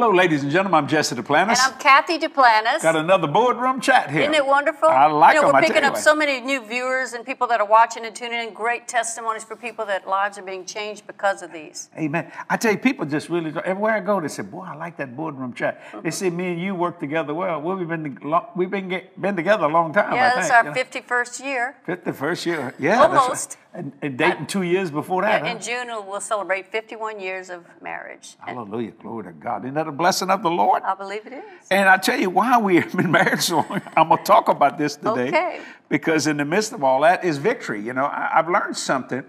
Hello, ladies and gentlemen. I'm Jesse Duplantis. And I'm Kathy Duplantis. Got another boardroom chat here. Isn't it wonderful? I like you know, them. We're picking up so many new viewers and people that are watching and tuning in. Great testimonies for people that lives are being changed because of these. Amen. I tell you, people just really everywhere I go, they say, "Boy, I like that boardroom chat." Mm-hmm. They say, "Me and you work together well." Well, we've been we've been get, been together a long time. yeah, I this is think, our you know. 51st year. Fifty first year. Yeah, that's. Almost. And, and dating two years before that. Yeah, huh? in June, we'll celebrate 51 years of marriage. And Hallelujah, glory to God. Isn't that a blessing of the Lord? I believe it is. And I tell you why we have been married so long. I'm going to talk about this today. Okay. Because in the midst of all that is victory. You know, I, I've learned something.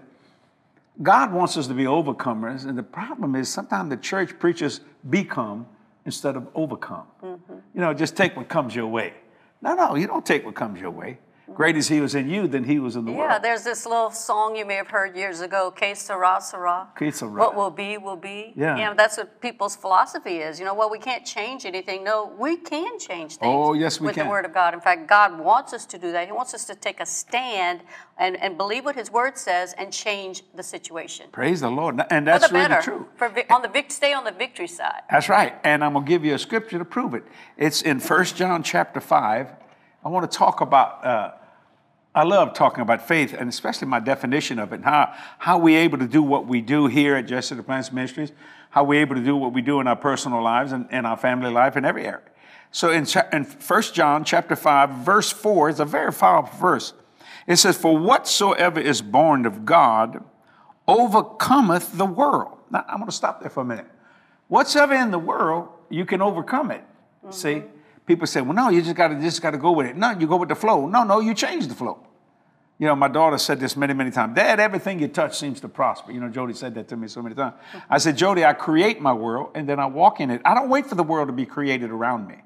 God wants us to be overcomers. And the problem is sometimes the church preaches become instead of overcome. Mm-hmm. You know, just take what comes your way. No, no, you don't take what comes your way. Great as he was in you, than he was in the Yeah, world. Yeah, there's this little song you may have heard years ago, Que sera, sera. Que sera. What will be, will be. Yeah. You know, that's what people's philosophy is. You know, well, we can't change anything. No, we can change things. Oh, yes, we with can. the Word of God. In fact, God wants us to do that. He wants us to take a stand and, and believe what His Word says and change the situation. Praise the Lord. And For that's the really better. true. For, on the vic- stay on the victory side. That's right. And I'm going to give you a scripture to prove it. It's in 1 John chapter 5. I want to talk about, uh, I love talking about faith and especially my definition of it and how, how we're able to do what we do here at Jesse Duplantis Ministries, how we're able to do what we do in our personal lives and in our family life in every area. So in, in 1 John chapter 5, verse 4 is a very powerful verse. It says, For whatsoever is born of God overcometh the world. Now, I'm going to stop there for a minute. Whatsoever in the world, you can overcome it. See, people say, "Well, no, you just got to just got to go with it." No, you go with the flow. No, no, you change the flow. You know, my daughter said this many, many times. Dad, everything you touch seems to prosper. You know, Jody said that to me so many times. I said, Jody, I create my world and then I walk in it. I don't wait for the world to be created around me.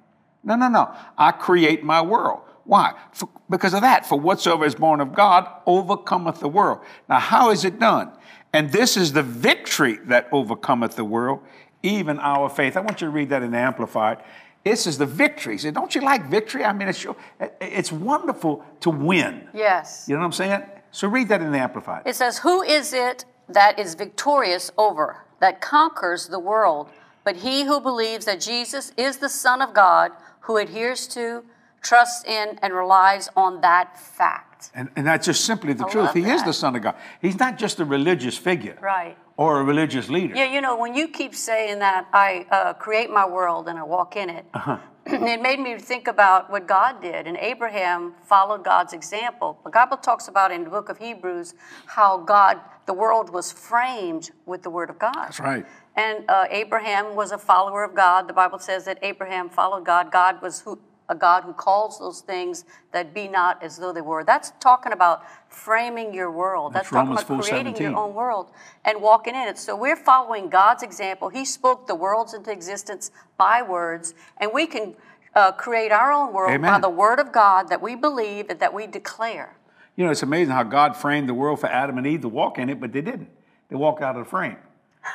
No, no, no. I create my world. Why? For, because of that. For whatsoever is born of God overcometh the world. Now, how is it done? And this is the victory that overcometh the world, even our faith. I want you to read that in the Amplified. This is the victory. Say, don't you like victory? I mean, it's, your- it's wonderful to win. Yes. You know what I'm saying? So read that in the Amplified. It says, Who is it that is victorious over, that conquers the world, but he who believes that Jesus is the Son of God, who adheres to, trusts in, and relies on that fact? And, and that's just simply the I truth. He is the Son of God. He's not just a religious figure Right. Or a religious leader. Yeah, you know, when you keep saying that I uh, create my world and I walk in it, Uh-huh. it made me think about what God did. And Abraham followed God's example. The Bible talks about in the book of Hebrews how God, the world was framed with the word of God. That's right. And uh, Abraham was a follower of God. The Bible says that Abraham followed God. God was who, a God who calls those things that be not as though they were. That's talking about framing your world. That's That's, talking about creating 4:17. your own world and walking in it. So we're following God's example. He spoke the worlds into existence by words, and we can uh, create our own world by the word of God that we believe and that we declare. You know, it's amazing how God framed the world for Adam and Eve to walk in it, but they didn't. They walked out of the frame.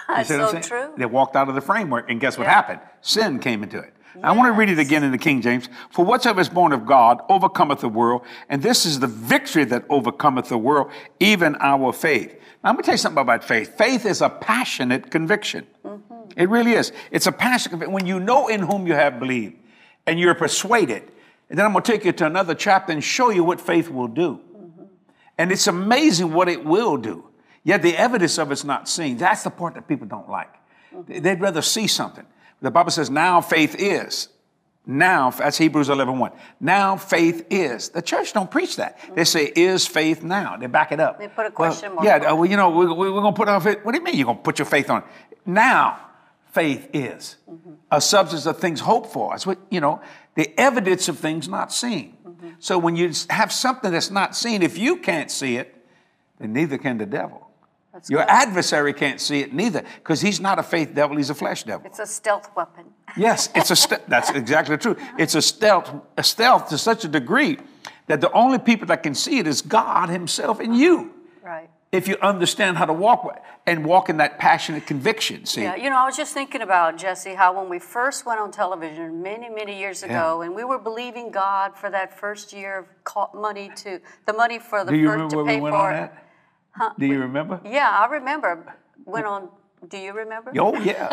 That's see what I'm so true. They walked out of the framework, and guess what Yeah. happened? Sin came into it. I want to read it again in the King James. For whatsoever is born of God overcometh the world, and this is the victory that overcometh the world, even our faith. Now, I'm going to tell you something about faith. Faith is a passionate conviction. Mm-hmm. It really is. It's a passionate conviction. When you know in whom you have believed, and you're persuaded, and then I'm going to take you to another chapter and show you what faith will do. Mm-hmm. And it's amazing what it will do. Yet the evidence of it's not seen. That's the part that people don't like. Mm-hmm. They'd rather see something. The Bible says, now faith is. Now, that's Hebrews 11 1. Now faith is. The church don't preach that. They say, is faith now? They back it up. They put a Well, question mark Yeah, uh, well, you know, we, we, we're going to put our faith. What do you mean you're going to put your faith on? Now faith is. A substance of things hoped for. That's what, you know, the evidence of things not seen. So when you have something that's not seen, if you can't see it, then neither can the devil. That's Your good. adversary can't see it neither, because he's not a faith devil, he's a flesh devil. It's a stealth weapon. Yes, it's a ste- that's exactly true. It's a stealth, a stealth to such a degree that the only people that can see it is God Himself and you. Right. If you understand how to walk and walk in that passionate conviction, see. Yeah, you know, I was just thinking about Jesse how when we first went on television many, many years ago, and we were believing God for that first year of money to the money for the Do you first remember to where pay we went for on it. that? Do you remember? Yeah, I remember went on Do you remember? Oh yeah.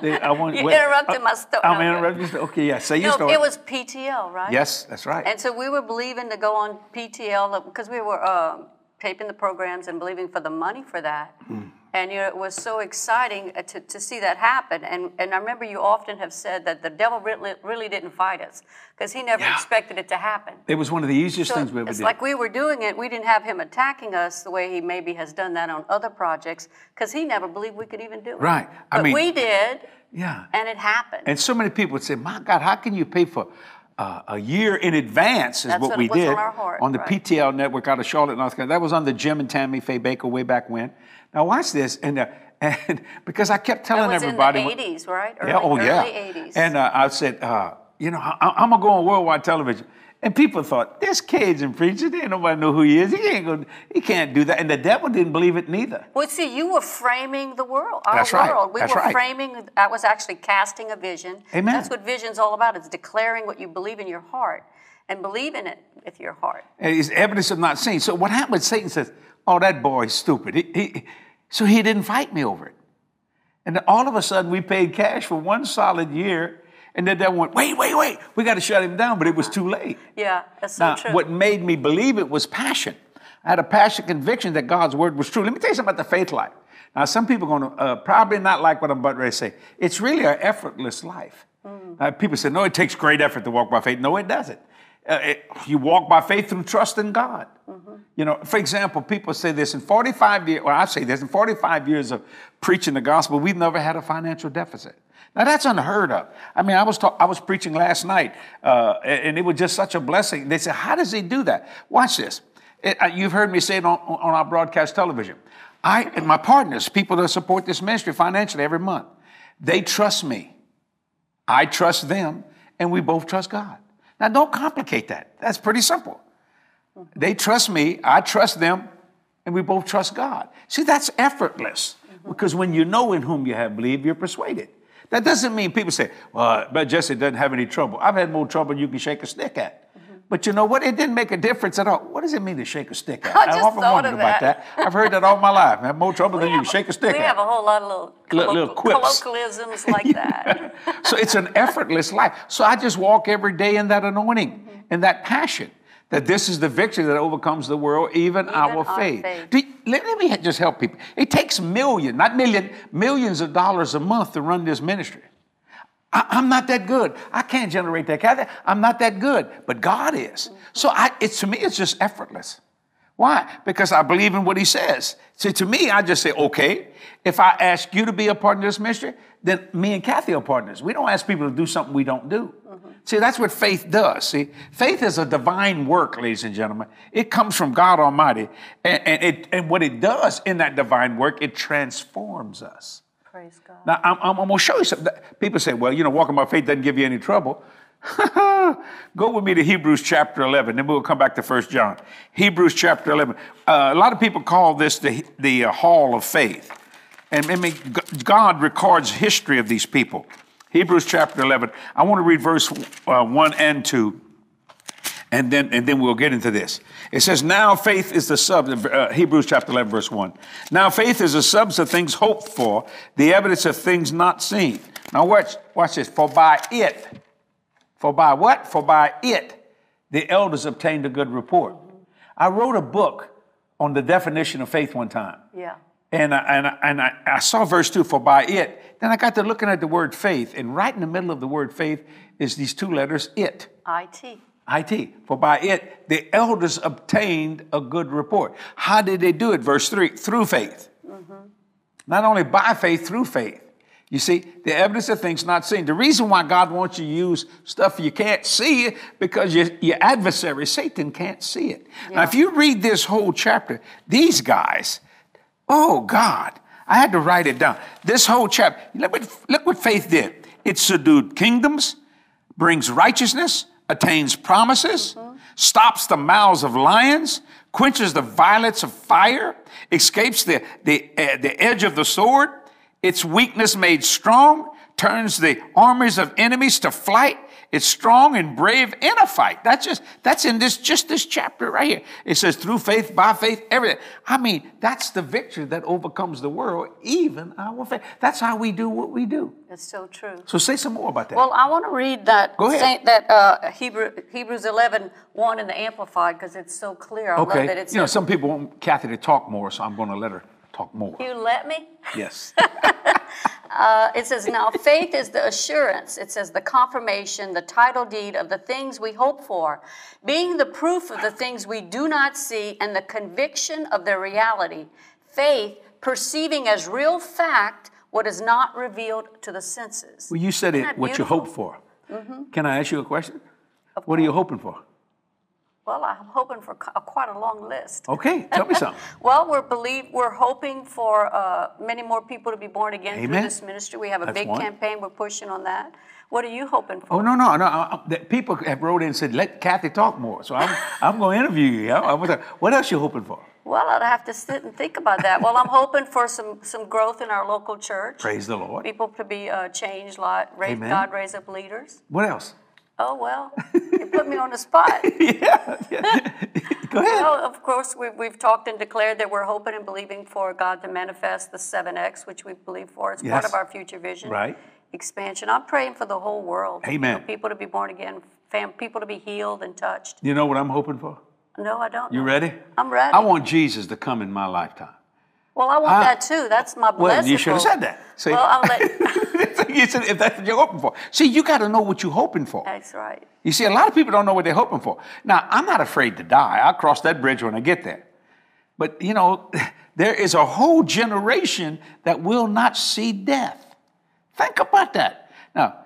They- I want, You wait, interrupted my sto- I'm no, interrupting. sto- Okay, yeah. Say your story. it was PTL, right? Yes, that's right. And so we were believing to go on PTL because we were uh, taping the programs and believing for the money for that. Hmm. And you know, it was so exciting uh, to, to see that happen. And, and I remember you often have said that the devil really, really didn't fight us because he never Yeah. expected it to happen. it was one of the easiest So things we ever it's did. It's like we were doing it. We didn't have him attacking us the way he maybe has done that on other projects because he never believed we could even do it. Right. I But mean- we did, yeah. and it happened. And so many people would say, "My God, how can you pay for uh, a year in advance?" Is That's what what we did on heart, on the right. PTL network out of Charlotte, North Carolina. That was on the Jim and Tammy Faye Bakker way back when. Now watch this, and uh, and because I kept telling everybody, in the 80s, right? Early, yeah, oh yeah, early 80s. and uh, I said, uh, you know, I, I'm gonna go on worldwide television. And people thought this Cajun preacher, ain't nobody know who he is. He ain't gonna, he can't do that. And the devil didn't believe it neither. Well, see, you were framing the world, our That's right. world. We That's were right. framing, I was actually casting a vision. Amen. That's what vision's all about. It's declaring what you believe in your heart and believe in it with your heart. And it's evidence of not seeing. So what happened? Satan says, "Oh, that boy's stupid." He, he, so he didn't fight me over it. And all of a sudden, we paid cash for one solid year. And then they went, "Wait, wait, wait! We got to shut him down." But it was too late. Yeah, that's so true. what made me believe it was passion. I had a passion conviction that God's word was true. Let me tell you something about the faith life. Now, some people are going to uh, probably not like what I'm about to say. It's really an effortless life. Mm. Uh, people say, no, it takes great effort to walk by faith. No, it doesn't. Uh, it- you walk by faith through trust in God. Mm-hmm. You know, for example, people say this in 45 years, well, I say this in 45 years of preaching the gospel, we've never had a financial deficit. Now that's unheard of. I mean, I was talk, I was preaching last night, uh, and it was just such a blessing. They said, "How does he do that?" Watch this. It- uh, you've heard me say it on, on our broadcast television. I and my partners, people that support this ministry financially every month, they trust me. I trust them, and we both trust God. Now, don't complicate that. That's pretty simple. They trust me, I trust them, and we both trust God. See, that's effortless because when you know in whom you have believed, you're persuaded. That doesn't mean people say, well, but Jesse doesn't have any trouble. I've had more trouble than you can shake a stick at. Mm-hmm. But you know what? It didn't make a difference at all. What does it mean to shake a stick at? I I've often thought wondered of about that. I've heard that all my life. I have more trouble than you can shake a stick we at. We have a whole lot of little, Little- little quips. colloquialisms like that. so it's an effortless life. So I just walk every day in that anointing mm-hmm. and that passion that this is the victory that overcomes the world, even, our our faith. faith. You- let, let me just help people. It takes millions, not million, millions of dollars a month to run this ministry. I, I'm not that good. I can't generate that I'm not that good, but God is. Mm-hmm. So I, it's to me, it's just effortless. Why? Because I believe in what He says. So to me, I just say, okay. If I ask you to be a partner of this ministry, then me and Kathy are partners. We don't ask people to do something we don't do. Mm-hmm. See, that's what faith does. See, faith is a divine work, ladies and gentlemen. It comes from God Almighty, and, and it, and what it does in that divine work, it transforms us. Praise God. Now, I'm, I'm, I'm going to show you something. People say, well, you know, walking by faith doesn't give you any trouble. Go with me to Hebrews chapter 11, then we'll come back to 1 John. Hebrews chapter 11. Uh, a lot of people call this the, the uh, hall of faith. And I mean, God records history of these people. Hebrews chapter 11. I want to read verse uh, 1 and 2 and then and then we'll get into this. It says, "Now faith is the sub." Uh, Hebrews chapter eleven, verse one. Now faith is the substance of things hoped for, the evidence of things not seen. Now watch, watch this. For by it, for by what? For by it, the elders obtained a good report. I wrote a book on the definition of faith one time. Yeah. And, I, and, I, and I, I saw verse 2 for by it. Then I got to looking at the word faith, and right in the middle of the word faith is these two letters, it. IT. IT. For by it the elders obtained a good report. How did they do it? Verse 3 through faith. Mm-hmm. Not only by faith, through faith. You see, the evidence of things not seen. The reason why God wants you to use stuff you can't see because your, your adversary, Satan, can't see it. Now, if you read this whole chapter, these guys, oh God, I had to write it down. This whole chapter, look what, look what faith did. It subdued kingdoms, brings righteousness, attains promises, stops the mouths of lions, quenches the violence of fire, escapes the, the, uh, the edge of the sword, its weakness made strong, turns the armies of enemies to flight. It's strong and brave in a fight. That's just, that's in this, just this chapter right here. It says through faith, by faith, everything. I mean, that's the victory that overcomes the world, even our faith. That's how we do what we do. That's so true. So say some more about that. Well, I want to read that Go ahead. Saint, that uh, Hebrew, Hebrews 11, 1 in the Amplified because it's so clear. I okay. love that it's you know, some people want Kathy to talk more, so I'm going to let her talk more. you let me? Yes. Uh, it says, Now faith is the assurance, it says the confirmation, the title deed of the things we hope for, being the proof of the things we do not see and the conviction of their reality. Faith, perceiving as real fact what is not revealed to the senses. well, you said Isn't it, what you hope for. Can I ask you a question? What are you hoping for? Well, I'm hoping for qu- quite a long list. Okay, tell me some. Well, we're believe we're hoping for uh, many more people to be born again through this ministry. We have a That's big one. campaign. We're pushing on that. What are you hoping for? Oh no no no! I- I- the People have wrote in and said, "Let Kathy talk more." So I'm I'm going to interview you. I- I What else are you hoping for? Well, I'd have to sit and think about that. Well, I'm hoping for some some growth in our local church. Praise the Lord. People to be uh, changed, lot, raise, God raise up leaders. What else? Oh well, you put me on the spot. yeah, yeah. Go ahead. Well, of course, we've, we've talked and declared that we're hoping and believing for God to manifest the 7X, which we believe for. It's part of our future vision. Right. Expansion. I'm praying for the whole world. You Amen. know, people to be born again, fam, people to be healed and touched. You know what I'm hoping for? No, I don't. You know. ready? I'm ready. I want Jesus to come in my lifetime. Well, I want I- that too. That's my blessing. Well, you should have said that. See? Well, I'm let, you said if that's what you're hoping for. See, you got to know what you're hoping for. that's right. You see, a lot of people don't know what they're hoping for. Now, I'm not afraid to die. I'll cross that bridge when I get there. But, you know, there is a whole generation that will not see death. Think about that. Now,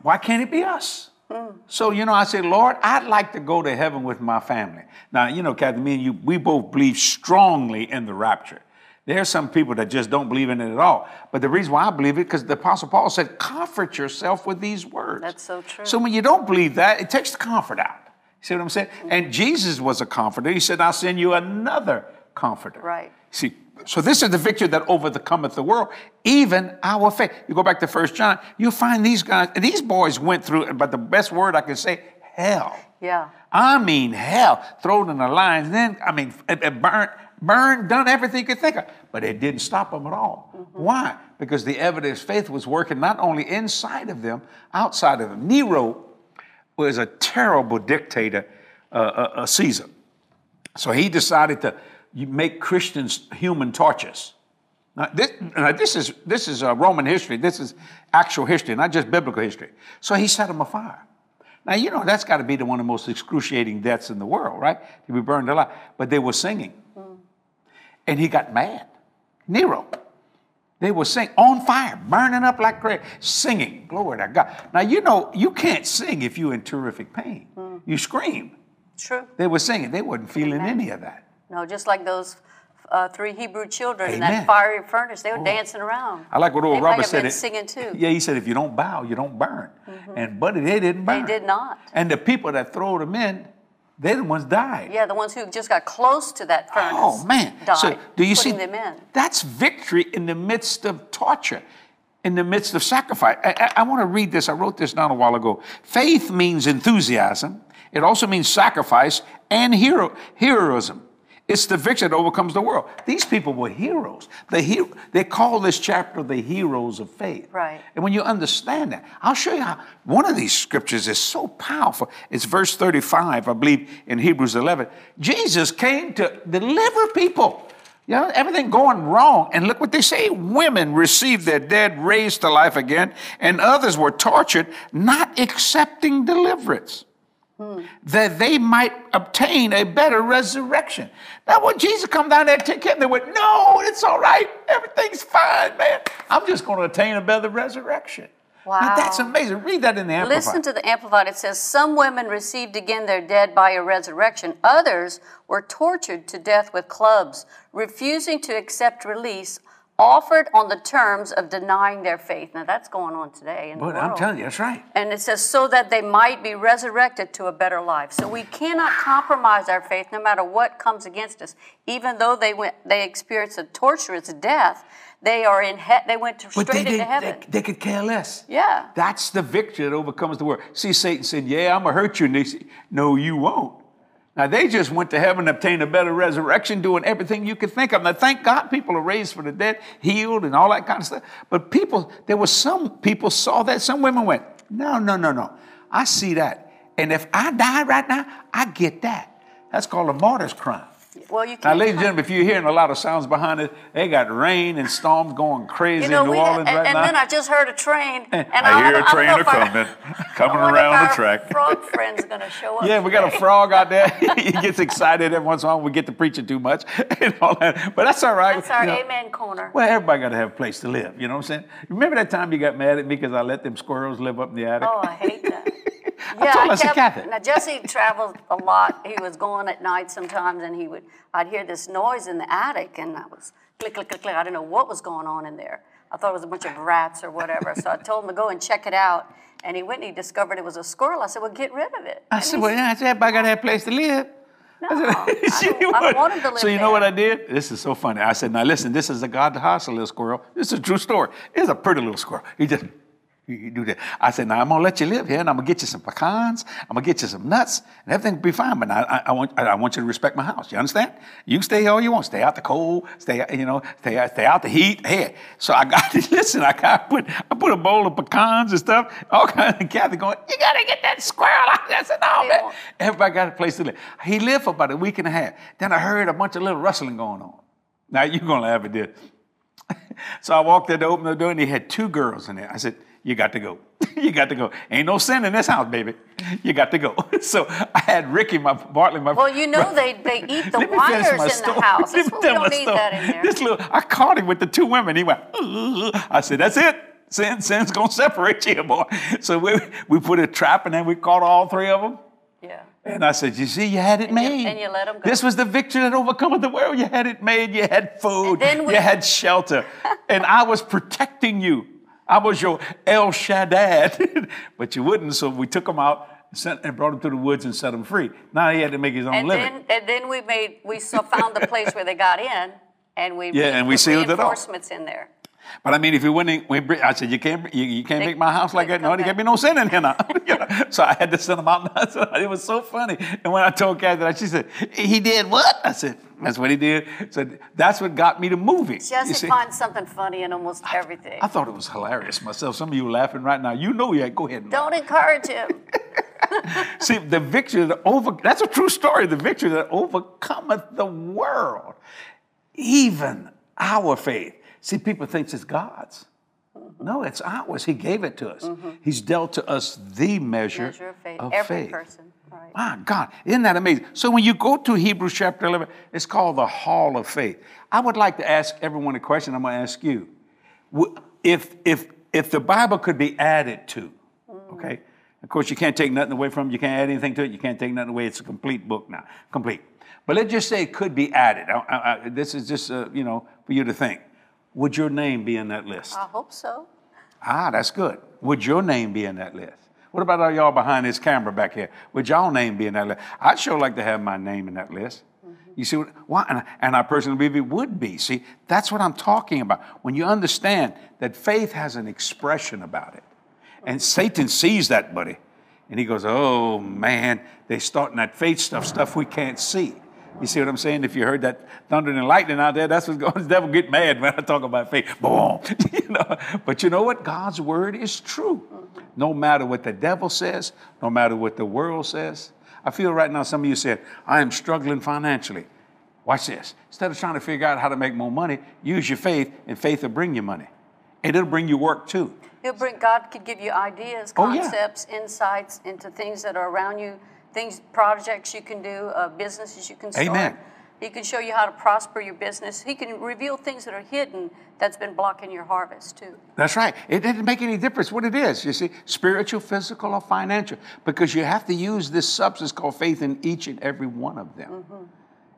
why can't it be us? Mm. So, you know, I say, Lord, I'd like to go to heaven with my family. Now, you know, Kathy, me and you, we both believe strongly in the rapture. There are some people that just don't believe in it at all. But the reason why I believe it, because the Apostle Paul said, comfort yourself with these words. That's so true. So when you don't believe that, it takes the comfort out. You see what I'm saying? And mm-hmm. Jesus was a comforter. He said, I'll send you another comforter. Right. See, so this is the victory that overcometh the world, even our faith. You go back to First John, you'll find these guys, and these boys went through, but the best word I can say, hell. Yeah. I mean, hell, thrown in the lions. Then, I mean, it, it burned, burned, done everything you could think of. But it didn't stop them at all. Why? Because the evidence faith was working not only inside of them, outside of them. Nero was a terrible dictator, uh, uh, uh, Caesar. So he decided to make Christians human torches. Now, this, now this is, this is uh, Roman history. This is actual history, not just biblical history. So he set them afire. Now, you know, that's got to be the one of the most excruciating deaths in the world, right? To be burned alive. But they were singing. And he got mad. Nero. They were singing on fire, burning up like crazy, singing. Glory to God. Now, you know, you can't sing if you're in terrific pain. You scream. True. They were singing. They wasn't feeling any of that. No, just like those uh, three Hebrew children in Amen. Oh. that fiery furnace, they were dancing around. I like what old They Robert said. been it- singing too. Yeah, he said, if you don't bow, you don't burn. And buddy, they didn't burn. They did not. And the people that throw them in, they're the ones died. Yeah, the ones who just got close to that furnace. Oh man! died, so do you see? them in? That's victory in the midst of torture, in the midst of sacrifice. I, I, I want to read this. I wrote this down a while ago. Faith means enthusiasm. It also means sacrifice and hero heroism. It's the victory that overcomes the world. These people were heroes. The hero, they call this chapter the heroes of faith. Right. And when you understand that, I'll show you how one of these scriptures is so powerful. It's verse 35, I believe, in Hebrews 11. Jesus came to deliver people. You know, everything going wrong. And look what they say women received their dead raised to life again, and others were tortured, not accepting deliverance. Hmm. That they might obtain a better resurrection. Now, when Jesus come down there and take care, they went, "No, it's all right. Everything's fine, man. I'm just going to attain a better resurrection." Now, that's amazing. Read that in the Amplified. Listen to the Amplified. It says, Some women received again their dead by a resurrection. Others were tortured to death with clubs, refusing to accept release offered on the terms of denying their faith. Now that's going on today in But the I'm telling you, that's right. And it says, so that they might be resurrected to a better life. So we cannot compromise our faith no matter what comes against us. Even though they went, they experienced a torturous death, they are in he- they went to, But straight they, into they, heaven. they, they could care less. yeah. That's the victory that overcomes the world. See, Satan said, Yeah, I'm going to hurt you. And they said, No, you won't. Now, they just went to heaven obtained a better resurrection, doing everything you could think of. Now, thank God people are raised for the dead, healed, and all that kind of stuff. But people, there was some people saw that. Some women went, No, no, no, no. I see that. And if I die right now, I get that. That's called a martyr's crime. Well, you Now, can't. ladies and gentlemen, if you're hearing a lot of sounds behind it, they got rain and storms going crazy you know, in New Orleans and, right and now. then I just heard a train. And I hear don't- a train know a coming, coming I around the track. Frog friend's going to show up. Yeah, we got a frog out there. he gets excited every once in a while. We get to preaching too much and all that. But that's all right. That's our you know. amen corner. Well, everybody got to have a place to live. You know what I'm saying? Remember that time you got mad at me because I let them squirrels live up in the attic? Oh, I hate that. I told her, I said, "Kathy." Now Jesse traveled a lot. He was going at night sometimes, and he would. I'd hear this noise in the attic, and I was click, click, click, click. I didn't know what was going on in there. I thought it was a bunch of rats or whatever. So I told him to go and check it out, and he went and he discovered it was a squirrel. I said, "Well, get rid of it." I And said, well, yeah, I said, everybody got to have a place to live. No, I said, I "See don't- I don't want him to live So you know what I did? This is so funny. I said, now listen, this is a God hostile little squirrel. This is a true story. It's a pretty little squirrel. He just he do that. I said, now I'm gonna let you live here, and I'm gonna get you some pecans. I'm gonna get you some nuts, and everything will be fine. But I, I, I want I, I want you to respect my house. You understand? You can stay all you want. Stay out the cold. Stay out, you know. Stay out, stay out the heat. Hey, so I got to listen. I got put I put a bowl of pecans and stuff. All kinds of Kathy going. You gotta get that squirrel out. I said, no, man. Everybody got a place to live. He lived for about a week and a half. Then I heard a bunch of little rustling going on. Now you're gonna laugh at this. So I walked in to open the door and he had two girls in there. I said, You got to go. you got to go. Ain't no sin in this house, baby. You got to go. So I had Ricky, my Bartley, my Well, you know they, they eat the wires in story. the house. That's what we don't need that in there. This little, I caught him with the two women. He went, "Ugh." I said, That's it. Sin, sin's gonna separate you, boy. So we, we put a trap and then we caught all three of them. yeah. And I said, You see, you had it And you- made. and you let 'em go. This was the victory that overcometh the world. You had it made. You had food. We- you had shelter. and I was protecting you. I was your El Shaddai. but you wouldn't, so we took him out and, sent, and brought him to the woods and set him free. Now he had to make his own And living. then, and then we made, we saw, found the place where they got in, and we Yeah, and we sealed it off. in there. But I mean, if you wouldn't, we, I said, you can't, you, you can't They- make my house like that. No, there can't be no sin in here now. You know? So I had to send him out. So it was so funny. And when I told Kathy that, she said, he did what? I said, that's what he did. So that's what got me to move it. You Jesse see? finds something funny in almost everything. I thought it was hilarious myself. Some of you are laughing right now. You know you go ahead Don't encourage him. See, the victory that over that's a true story. The victory that overcometh the world, even our faith. See, people think it's God's. No, it's ours. He gave it to us. He's dealt to us the measure, Measure of faith. of Every faith. person. Right. My God, isn't that amazing? So when you go to Hebrews chapter 11, it's called the Hall of Faith. I would like to ask everyone a question. I'm going to ask you. If, if, if the Bible could be added to, okay? Of course, you can't take nothing away from it. You can't add anything to it. You can't take nothing away. It's a complete book now, complete. But let's just say it could be added. I, I, I- this is just, uh, you know, for you to think. Would your name be in that list? I hope so. Ah, that's good. Would your name be in that list? What about all y'all behind this camera back here? Would y'all name be in that list? I'd sure like to have my name in that list. You see what? Why? And, and I personally believe it would be. See, that's what I'm talking about. When you understand that faith has an expression about it, and Satan sees that, buddy, and he goes, "Oh man, they starting that faith stuff, stuff we can't see." You see what I'm saying? If you heard that thunder and lightning out there, that's what's going. The devil get mad when I talk about faith. Boom, you know. But you know what? God's word is true. No matter what the devil says, no matter what the world says. I feel right now some of you said, "I am struggling financially." Watch this. Instead of trying to figure out how to make more money, use your faith, and faith will bring you money, and it'll bring you work too. He'll bring, God could give you ideas, Oh, yeah. concepts, insights into things that are around you, things, projects you can do, uh, businesses you can start. Amen. He can show you how to prosper your business. He can reveal things that are hidden that's been blocking your harvest too. That's right. It didn't make any difference what it is, you see, spiritual, physical, or financial, because you have to use this substance called faith in each and every one of them.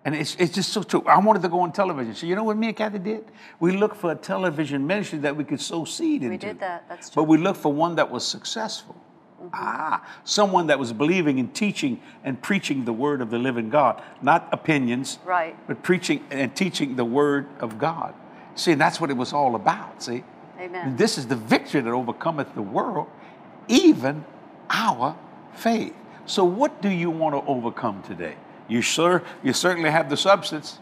And it's, it's just so true. I wanted to go on television. So you know what me and Kathy did? We looked for a television ministry that we could sow seed into. We did that. That's true. But we looked for one that was successful. Ah, someone that was believing and teaching and preaching the word of the living God, not opinions, Right. but preaching and teaching the word of God. See, and that's what it was all about. See, Amen. this is the victory that overcometh the world, even our faith. So, what do you want to overcome today? You sure you certainly have the substance.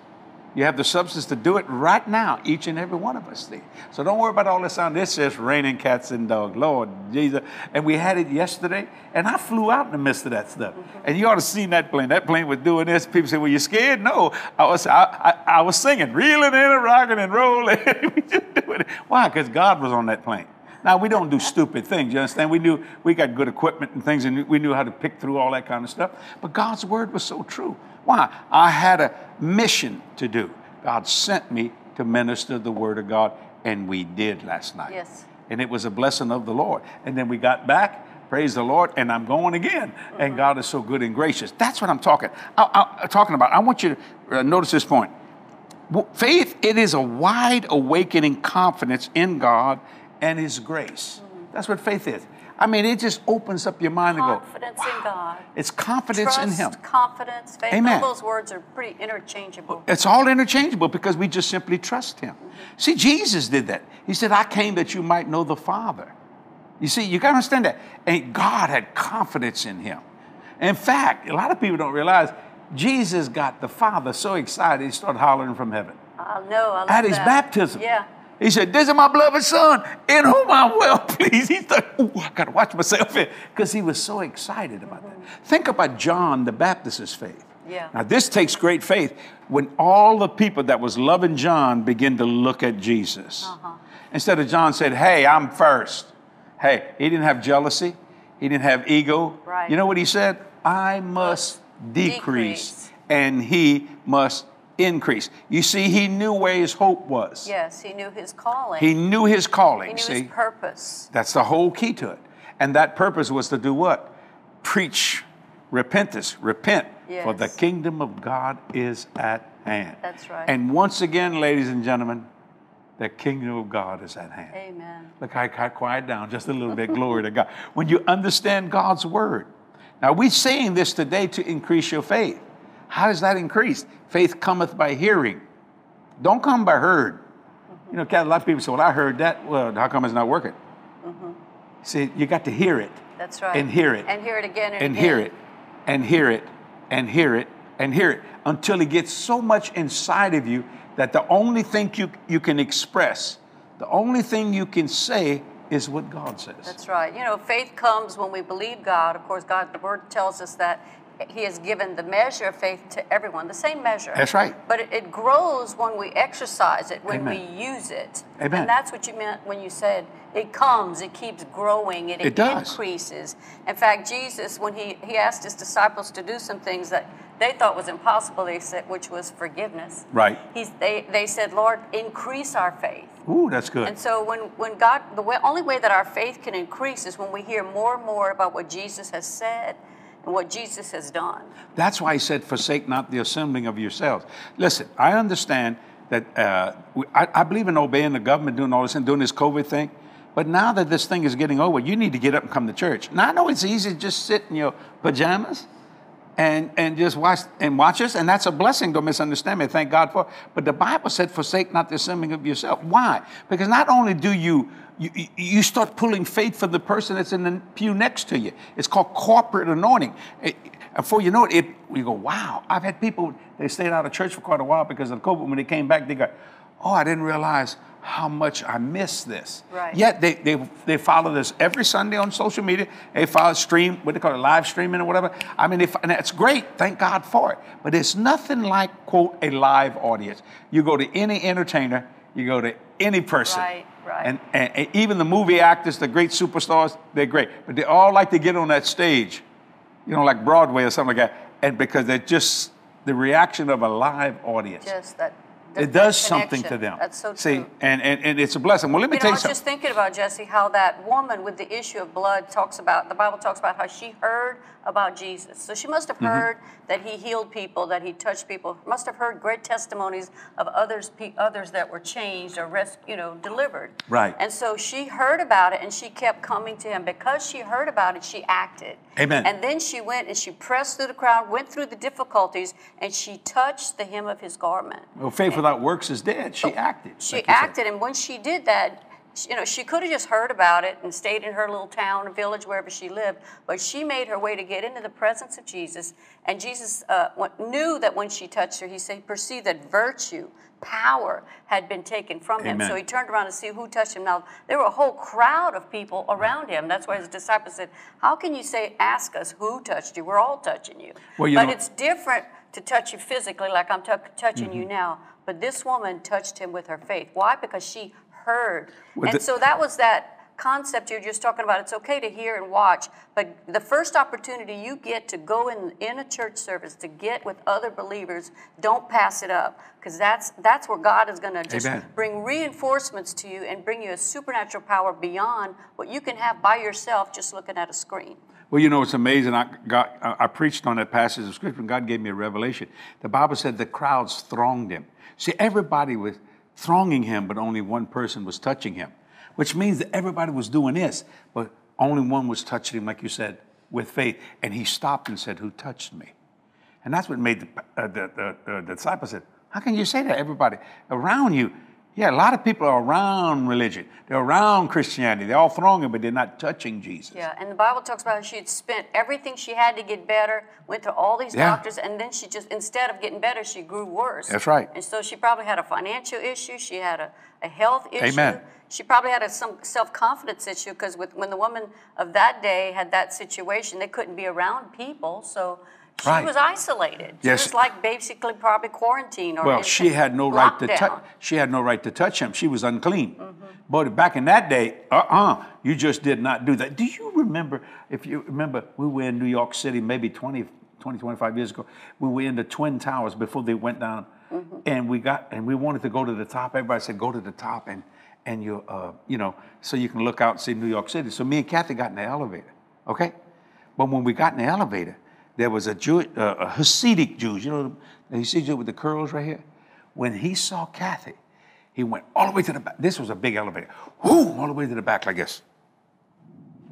You have the substance to do it right now, each and every one of us. So don't worry about all this sound. This is raining cats and dogs. Lord Jesus. And we had it yesterday, and I flew out in the midst of that stuff. And you ought to seen that plane. That plane was doing this. People say, Well, you scared? No. I was I, I, I was singing, reeling in and rocking and rolling. we just doing it. Why? Because God was on that plane. Now we don't do stupid things. You understand? We knew we got good equipment and things, and we knew how to pick through all that kind of stuff. But God's word was so true. Why? I had a mission to do. God sent me to minister the word of God, and we did last night. Yes. And it was a blessing of the Lord. And then we got back. Praise the Lord, and I'm going again. And God is so good and gracious. That's what I'm talking. I, I, talking about. I want you to uh, notice this point. Faith, it is a wide awakening confidence in God and His grace. That's what faith is. I mean, it just opens up your mind and go, Confidence in God. it's confidence Trust, in Him. confidence, faith. Amen. All those words are pretty interchangeable. It's all interchangeable because we just simply trust Him. Mm-hmm. See, Jesus did that. He said, I came that you might know the Father. You see, you got to understand that. And God had confidence in Him. In fact, a lot of people don't realize Jesus got the Father so excited he started hollering from heaven. I know. I love at his that. baptism. Yeah. He said, This is my beloved son, in whom I'm well pleased. He thought, Ooh, I got to watch myself here. Because he was so excited about that. Think about John the Baptist's faith. Yeah. Now, this takes great faith when all the people that was loving John begin to look at Jesus. Uh-huh. Instead of John said, Hey, I'm first. Hey, he didn't have jealousy, he didn't have ego. Right. You know what he said? I must decrease, Decrease. and he must increase. You see, he knew where his hope was. Yes, he knew his calling. He knew his calling. He knew see, his purpose. that's the whole key to it. And that purpose was to do what? Preach repentance, repent, yes. for the kingdom of God is at hand. That's right. And once again, ladies and gentlemen, the kingdom of God is at hand. Amen. Look, I, I quiet down just a little bit. Glory to God. When you understand God's word. Now, we're saying this today to increase your faith. How does that increase? Faith cometh by hearing. Don't come by heard. You know, a lot of people say, well, I heard that. Well, how come it's not working? Mm-hmm. See, you got to hear it. That's right. And hear it. And hear it again and, And again. hear it. And hear it. And hear it. And hear it. Until it gets so much inside of you that the only thing you, you can express, the only thing you can say is what God says. That's right. You know, faith comes when we believe God. Of course, God, the Word tells us that He has given the measure of faith to everyone, the same measure. That's right. But it, it grows when we exercise it, when Amen. we use it. Amen. And that's what you meant when you said it comes, it keeps growing, it, It increases. In fact, Jesus, when he, he asked his disciples to do some things that they thought was impossible, they said, which was forgiveness. Right. He's, they, they said, Lord, increase our faith. Ooh, that's good. And so when, when God, the way, only way that our faith can increase is when we hear more and more about what Jesus has said and what Jesus has done. That's why he said, forsake not the assembling of yourselves. Listen, I understand that uh, I, I believe in obeying the government, doing all this and doing this COVID thing. But now that this thing is getting over, you need to get up and come to church. Now I know it's easy to just sit in your pajamas and, and just watch and watch us, and that's a blessing. Don't misunderstand me. Thank God for. But the Bible said, "Forsake not the assembling of yourself." Why? Because not only do you you, you- start pulling faith from the person that's in the pew next to you. It's called corporate anointing. It- before you know it, it, you go, "Wow!" I've had people they stayed out of church for quite a while because of COVID. When they came back, they go, "Oh, I didn't realize." How much I miss this. Right. Yet they, they, they follow this every Sunday on social media. They follow stream, what they call it, live streaming or whatever. I mean, they, and that's great. Thank God for it. But it's nothing like, quote, a live audience. You go to any entertainer, you go to any person. Right, right. And, and, and even the movie actors, the great superstars, they're great. But they all like to get on that stage, you know, like Broadway or something like that. And because they're just the reaction of a live audience. Just that it does something to them. That's so See, true. and, and, and it's a blessing. Well, let me You know, tell I was something. just thinking about Jesse, how that woman with the issue of blood talks about the Bible talks about how she heard about Jesus. So she must have Mm-hmm. heard that he healed people, that he touched people. Must have heard great testimonies of others, others that were changed or res- you know, delivered. Right. And so she heard about it, and she kept coming to him because she heard about it. She acted. Amen. And then she went and she pressed through the crowd, went through the difficulties, and she touched the hem of his garment. Well, faith without works is dead. She acted. She like acted, and when she did that, you know, she could have just heard about it and stayed in her little town or village, wherever she lived. But she made her way to get into the presence of Jesus, and Jesus uh, knew that when she touched her, he said, he perceived that virtue, power had been taken from him. So he turned around to see who touched him. Now there were a whole crowd of people around him. That's why his disciples said, "How can you say, ask us who touched you? We're all touching you." Well, you but know- it's different to touch you physically, like I'm tou- touching you Mm-hmm. now. But this woman touched him with her faith. Why? Because she heard. With and the- so that was that concept you're just talking about. It's okay to hear and watch, but the first opportunity you get to go in in a church service to get with other believers, don't pass it up because that's that's where God is going to just Amen. bring reinforcements to you and bring you a supernatural power beyond what you can have by yourself just looking at a screen. Well, you know, it's amazing. I, got, I I preached on that passage of scripture, and God gave me a revelation. The Bible said the crowds thronged him. See, everybody was thronging him, but only one person was touching him, which means that everybody was doing this, but only one was touching him, like you said, with faith. And he stopped and said, Who touched me? And that's what made the, uh, the, the, the disciples said, How can you say that? Everybody around you. Yeah, a lot of people are around religion. They're around Christianity. They're all thronging, but they're not touching Jesus. Yeah, and the Bible talks about how she had spent everything she had to get better, went to all these Yeah. doctors, and then she just, instead of getting better, she grew worse. That's right. And so she probably had a financial issue, she had a, a health issue. Amen. She probably had a, some self confidence issue because when the woman of that day had that situation, they couldn't be around people, so she Right. was isolated. She Yes. was like basically probably quarantined or Well, she had no right to touch. She had no right to touch him. She was unclean. Mm-hmm. But back in that day, uh-uh, you just did not do that. Do you remember? If you remember, we were in New York City maybe 20, 20 25 years ago. We were in the Twin Towers before they went down, Mm-hmm. and we got and we wanted to go to the top. Everybody said, "Go to the top," and and you, uh, you know, so you can look out and see New York City. So me and Kathy got in the elevator. Okay, but when we got in the elevator, there was a Jew, uh, a Hasidic Jew. You know, the Hasidic Jew with the curls right here. When he saw Kathy, he went all the way to the back. This was a big elevator. Whoo, all the way to the back like this.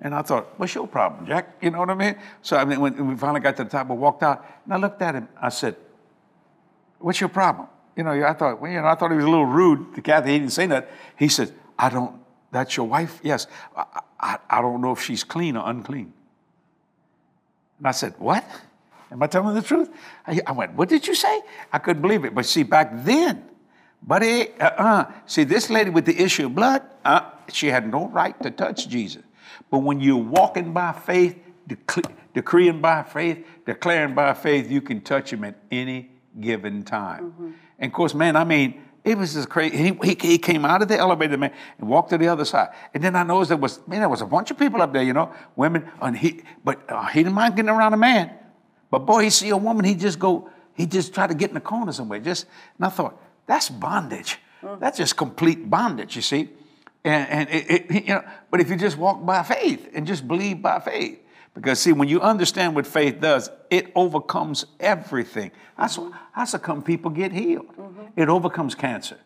And I thought, what's your problem, Jack? You know what I mean? So I mean, when we finally got to the top, I walked out, and I looked at him. I said, "What's your problem?" You know, I thought, well, you know, I thought he was a little rude to Kathy. He didn't say that. He said, "I don't. That's your wife? Yes. I, I, I don't know if she's clean or unclean." And I said, What? Am I telling the truth? I, I went, What did you say? I couldn't believe it. But see, back then, buddy, uh uh See, this lady with the issue of blood, uh, she had no right to touch Jesus. But when you're walking by faith, dec- decreeing by faith, declaring by faith, you can touch him at any given time. And of course, man, I mean, it was just crazy. He, he, he came out of the elevator, man, and walked to the other side. And then I noticed there was, man, there was a bunch of people up there, you know, women. And he, but uh, he didn't mind getting around a man. But boy, he see a woman, he just go, he just try to get in the corner somewhere. Just, and I thought, that's bondage. That's just complete bondage, you see. And, and it, it, you know, but if you just walk by faith and just believe by faith, because see, when you understand what faith does, it overcomes everything. That's, that's how come people get healed. Mm-hmm. It overcomes cancer,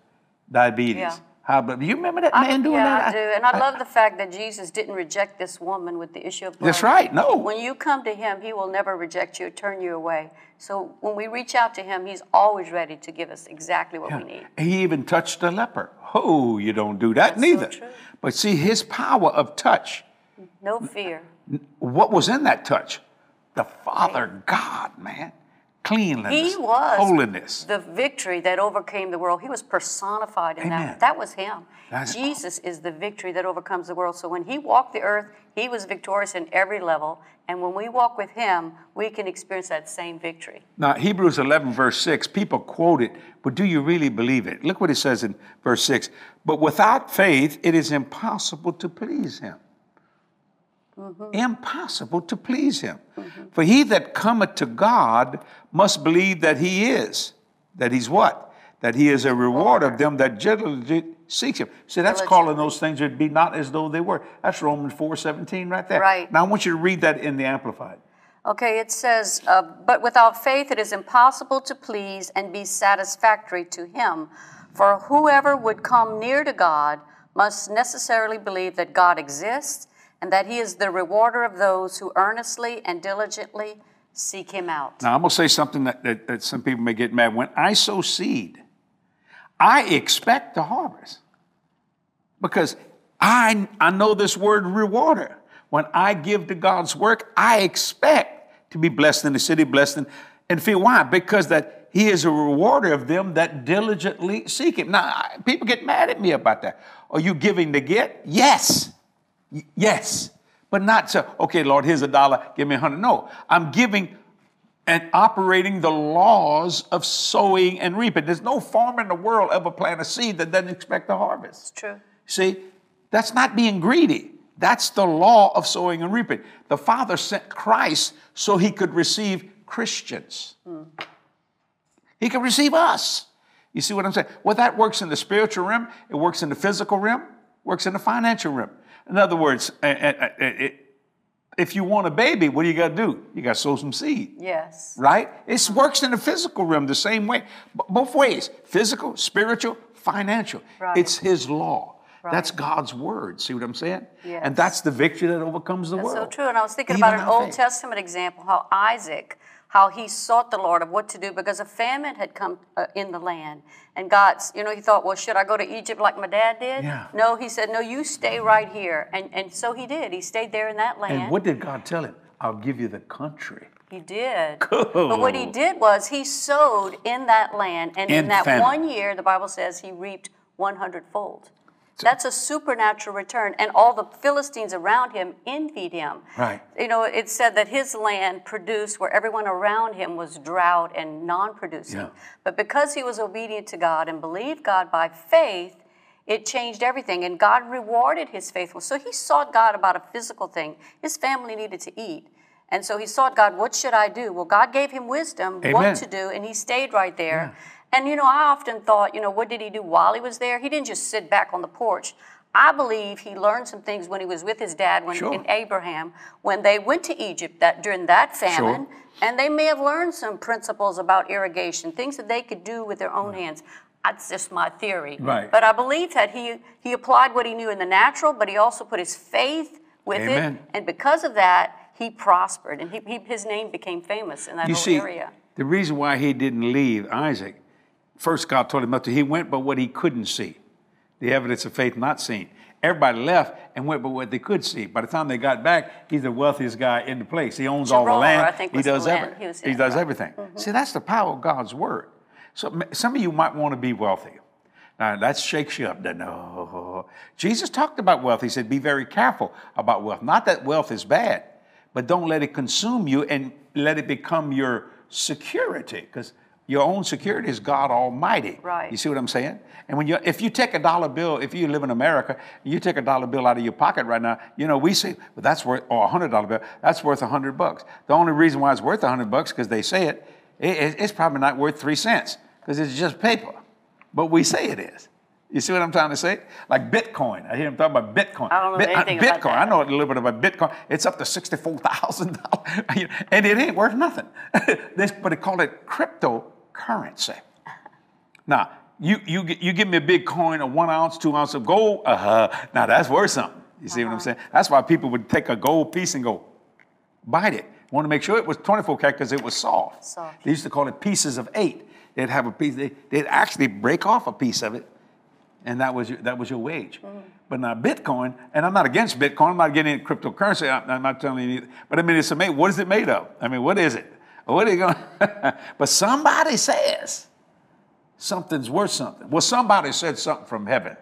diabetes. Yeah. High blood. Do you remember that I- man doing yeah, that? I do. And I love the fact that Jesus didn't reject this woman with the issue of blood. That's right. No. When you come to him, he will never reject you or turn you away. So when we reach out to him, he's always ready to give us exactly what we need. He even touched a leper. Oh, you don't do that That's so neither. true. But see, his power of touch, No fear. What was in that touch? The Father God, man. Cleanliness. He was Holiness. the victory that overcame the world. He was personified in Amen. that. That was him. That's- Jesus is the victory that overcomes the world. So when he walked the earth, he was victorious in every level. And when we walk with him, we can experience that same victory. Now, Hebrews 11, verse 6, people quote it, but do you really believe it? Look what it says in verse 6. But without faith, it is impossible to please him. Impossible to please him. For he that cometh to God must believe that he is. That he's what? that he is a reward of them that diligently seek him. See, that's calling those things that be not as though they were. That's Romans 4 17 right there. Right. Now I want you to read that in the Amplified. Okay, it says, uh, But without faith it is impossible to please and be satisfactory to him. For whoever would come near to God must necessarily believe that God exists and that he is the rewarder of those who earnestly and diligently seek him out. Now I'm going to say something that, that, that some people may get mad. When I sow seed, I expect the harvest because I, I know this word rewarder. When I give to God's work, I expect to be blessed in the city, blessed in, and feel why? Because that He is a rewarder of them that diligently seek Him. Now, people get mad at me about that. Are you giving to get? Yes. Y- yes. But not so, okay, Lord, here's a dollar, give me a hundred. No, I'm giving and operating the laws of sowing and reaping. There's no farmer in the world ever plant a seed that doesn't expect a harvest. It's true. See, that's not being greedy. That's the law of sowing and reaping. The Father sent Christ so he could receive Christians. He could receive us. You see what I'm saying? Well, that works in the spiritual realm, it works in the physical realm, works in the financial realm. In other words, if you want a baby, what do you got to do? You got to sow some seed Yes. right? It works in the physical realm the same way, both ways physical, spiritual, financial. Right. It's His law. Right. That's God's word. See what I'm saying? Yes. And that's the victory that overcomes the That's world. so true. And I was thinking Even about an Old faith. Testament example, how Isaac, how he sought the Lord of what to do because a famine had come uh, in the land. And God's, you know, he thought, well, should I go to Egypt like my dad did? Yeah. No, he said, no, you stay right here. And, and so he did. He stayed there in that land. And what did God tell him? I'll give you the country. He did. Cool. But what he did was he sowed in that land, and in, In that famine. one year, the Bible says he reaped 100 fold. That's a supernatural return, and all the Philistines around him envied him. Right. You know, it said that his land produced where everyone around him was drought and non producing. Yeah. But because he was obedient to God and believed God by faith, it changed everything, and God rewarded his faithfulness. So he sought God about a physical thing. His family needed to eat. And so he sought God, what should I do? Well, God gave him wisdom, Amen. what to do, and he stayed right there. And you know, I often thought, you know, what did he do while he was there? He didn't just sit back on the porch. I believe he learned some things when he was with his dad, when Sure. in Abraham, when they went to Egypt that during that famine, and they may have learned some principles about irrigation, things that they could do with their own hands. That's just my theory. Right. But I believe that he he applied what he knew in the natural, but he also put his faith with Amen. it, and because of that, he prospered, and he, he, his name became famous in that You whole see, area. the reason why he didn't leave Isaac, first God told him not to. He went but what he couldn't see, the evidence of faith not seen. Everybody left and went but what they could see. By the time they got back, he's the wealthiest guy in the place. He owns all the land. He does everything. He was- He does right. everything. See, that's the power of God's word. So some of you might want to be wealthy. Now that shakes you up. No, oh, Jesus talked about wealth. He said, "Be very careful about wealth. Not that wealth is bad, but don't let it consume you and let it become your security, because your own security is God Almighty. Right. You see what I'm saying? And when you, if you take a dollar bill, if you live in America, you take a dollar bill out of your pocket right now. You know, we say, well, that's worth, or a hundred dollar bill, that's worth a hundred bucks. The only reason why it's worth a hundred bucks because they say it, it, it's probably not worth three cents because it's just paper, but we say it is. You see what I'm trying to say? Like Bitcoin. I hear him talking about Bitcoin. I don't know Bit- uh, anything about Bitcoin. I know a little bit about Bitcoin. It's up to sixty-four thousand dollars, and it ain't worth nothing. This- but they call it cryptocurrency. Now, you, you, you give me a big coin of one ounce, two ounce of gold, uh-huh. now that's worth something. You see what I'm saying? That's why people would take a gold piece and go, bite it. Want to make sure it was 24 karat because it was soft. Soft. They used to call it pieces of eight. They'd have a piece, they, they'd actually break off a piece of it, and that was your, that was your wage. But now Bitcoin, and I'm not against Bitcoin, I'm not getting into cryptocurrency, I'm, I'm not telling you, anything, but I mean, it's amazing. What is it made of? I mean, what is it? What are you going But somebody says, something's worth something. Well, somebody said something from heaven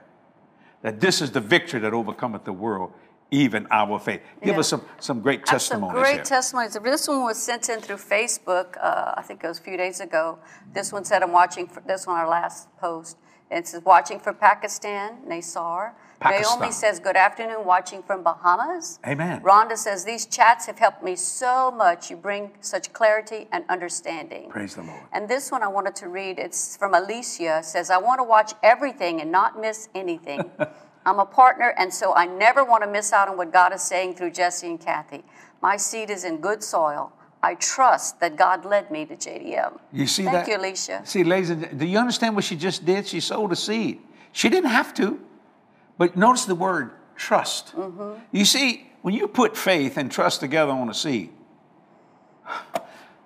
that this is the victory that overcometh the world, even our faith. Give Yeah. us some, some great have some great here. testimonies. This one was sent in through Facebook. Uh, I think it was a few days ago. This one said, "I'm watching for this one, our last post." It says watching from Pakistan, Nasar. Pakistan. Naomi says, Good afternoon, watching from Bahamas. Amen. Rhonda says, These chats have helped me so much. You bring such clarity and understanding. Praise the Lord. And this one I wanted to read. It's from Alicia. It says, I want to watch everything and not miss anything. I'm a partner, and so I never want to miss out on what God is saying through Jesse and Kathy. My seed is in good soil. I trust that God led me to JDM. You see Thank that? you, Alicia. See, ladies, and do you understand what she just did? She sowed a seed. She didn't have to, but notice the word trust. Mm-hmm. You see, when you put faith and trust together on a seed,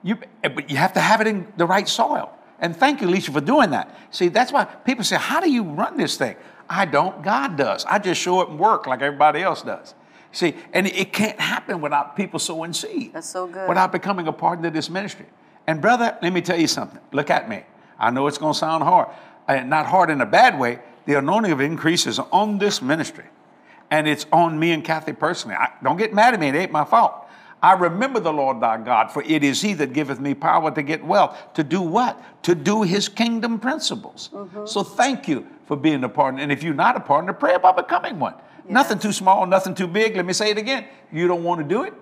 you but you have to have it in the right soil. And thank you, Alicia, for doing that. See, that's why people say, "How do you run this thing?" I don't. God does. I just show up and work like everybody else does. See, and it can't happen without people sowing seed. That's so good. Without becoming a partner of this ministry. And brother, let me tell you something. Look at me. I know it's going to sound hard, and not hard in a bad way. The anointing of increase is on this ministry, and it's on me and Kathy personally. I, don't get mad at me; it ain't my fault. I remember the Lord thy God, for it is He that giveth me power to get wealth. To do what? To do His kingdom principles. Mm-hmm. So thank you for being a partner. And if you're not a partner, pray about becoming one. Nothing too small, nothing too big. Let me say it again. You don't want to do it?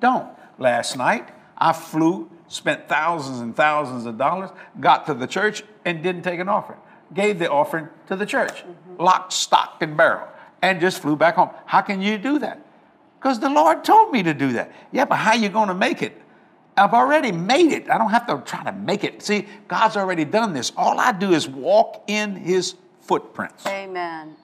Don't. Last night, I flew, spent thousands and thousands of dollars, got to the church, and didn't take an offering. Gave the offering to the church, mm-hmm. lock, stock, and barrel, and just flew back home. How can you do that? Because the Lord told me to do that. Yeah, but how you going to make it? I've already made it. I don't have to try to make it. See, God's already done this. All I do is walk in His footprints. Amen.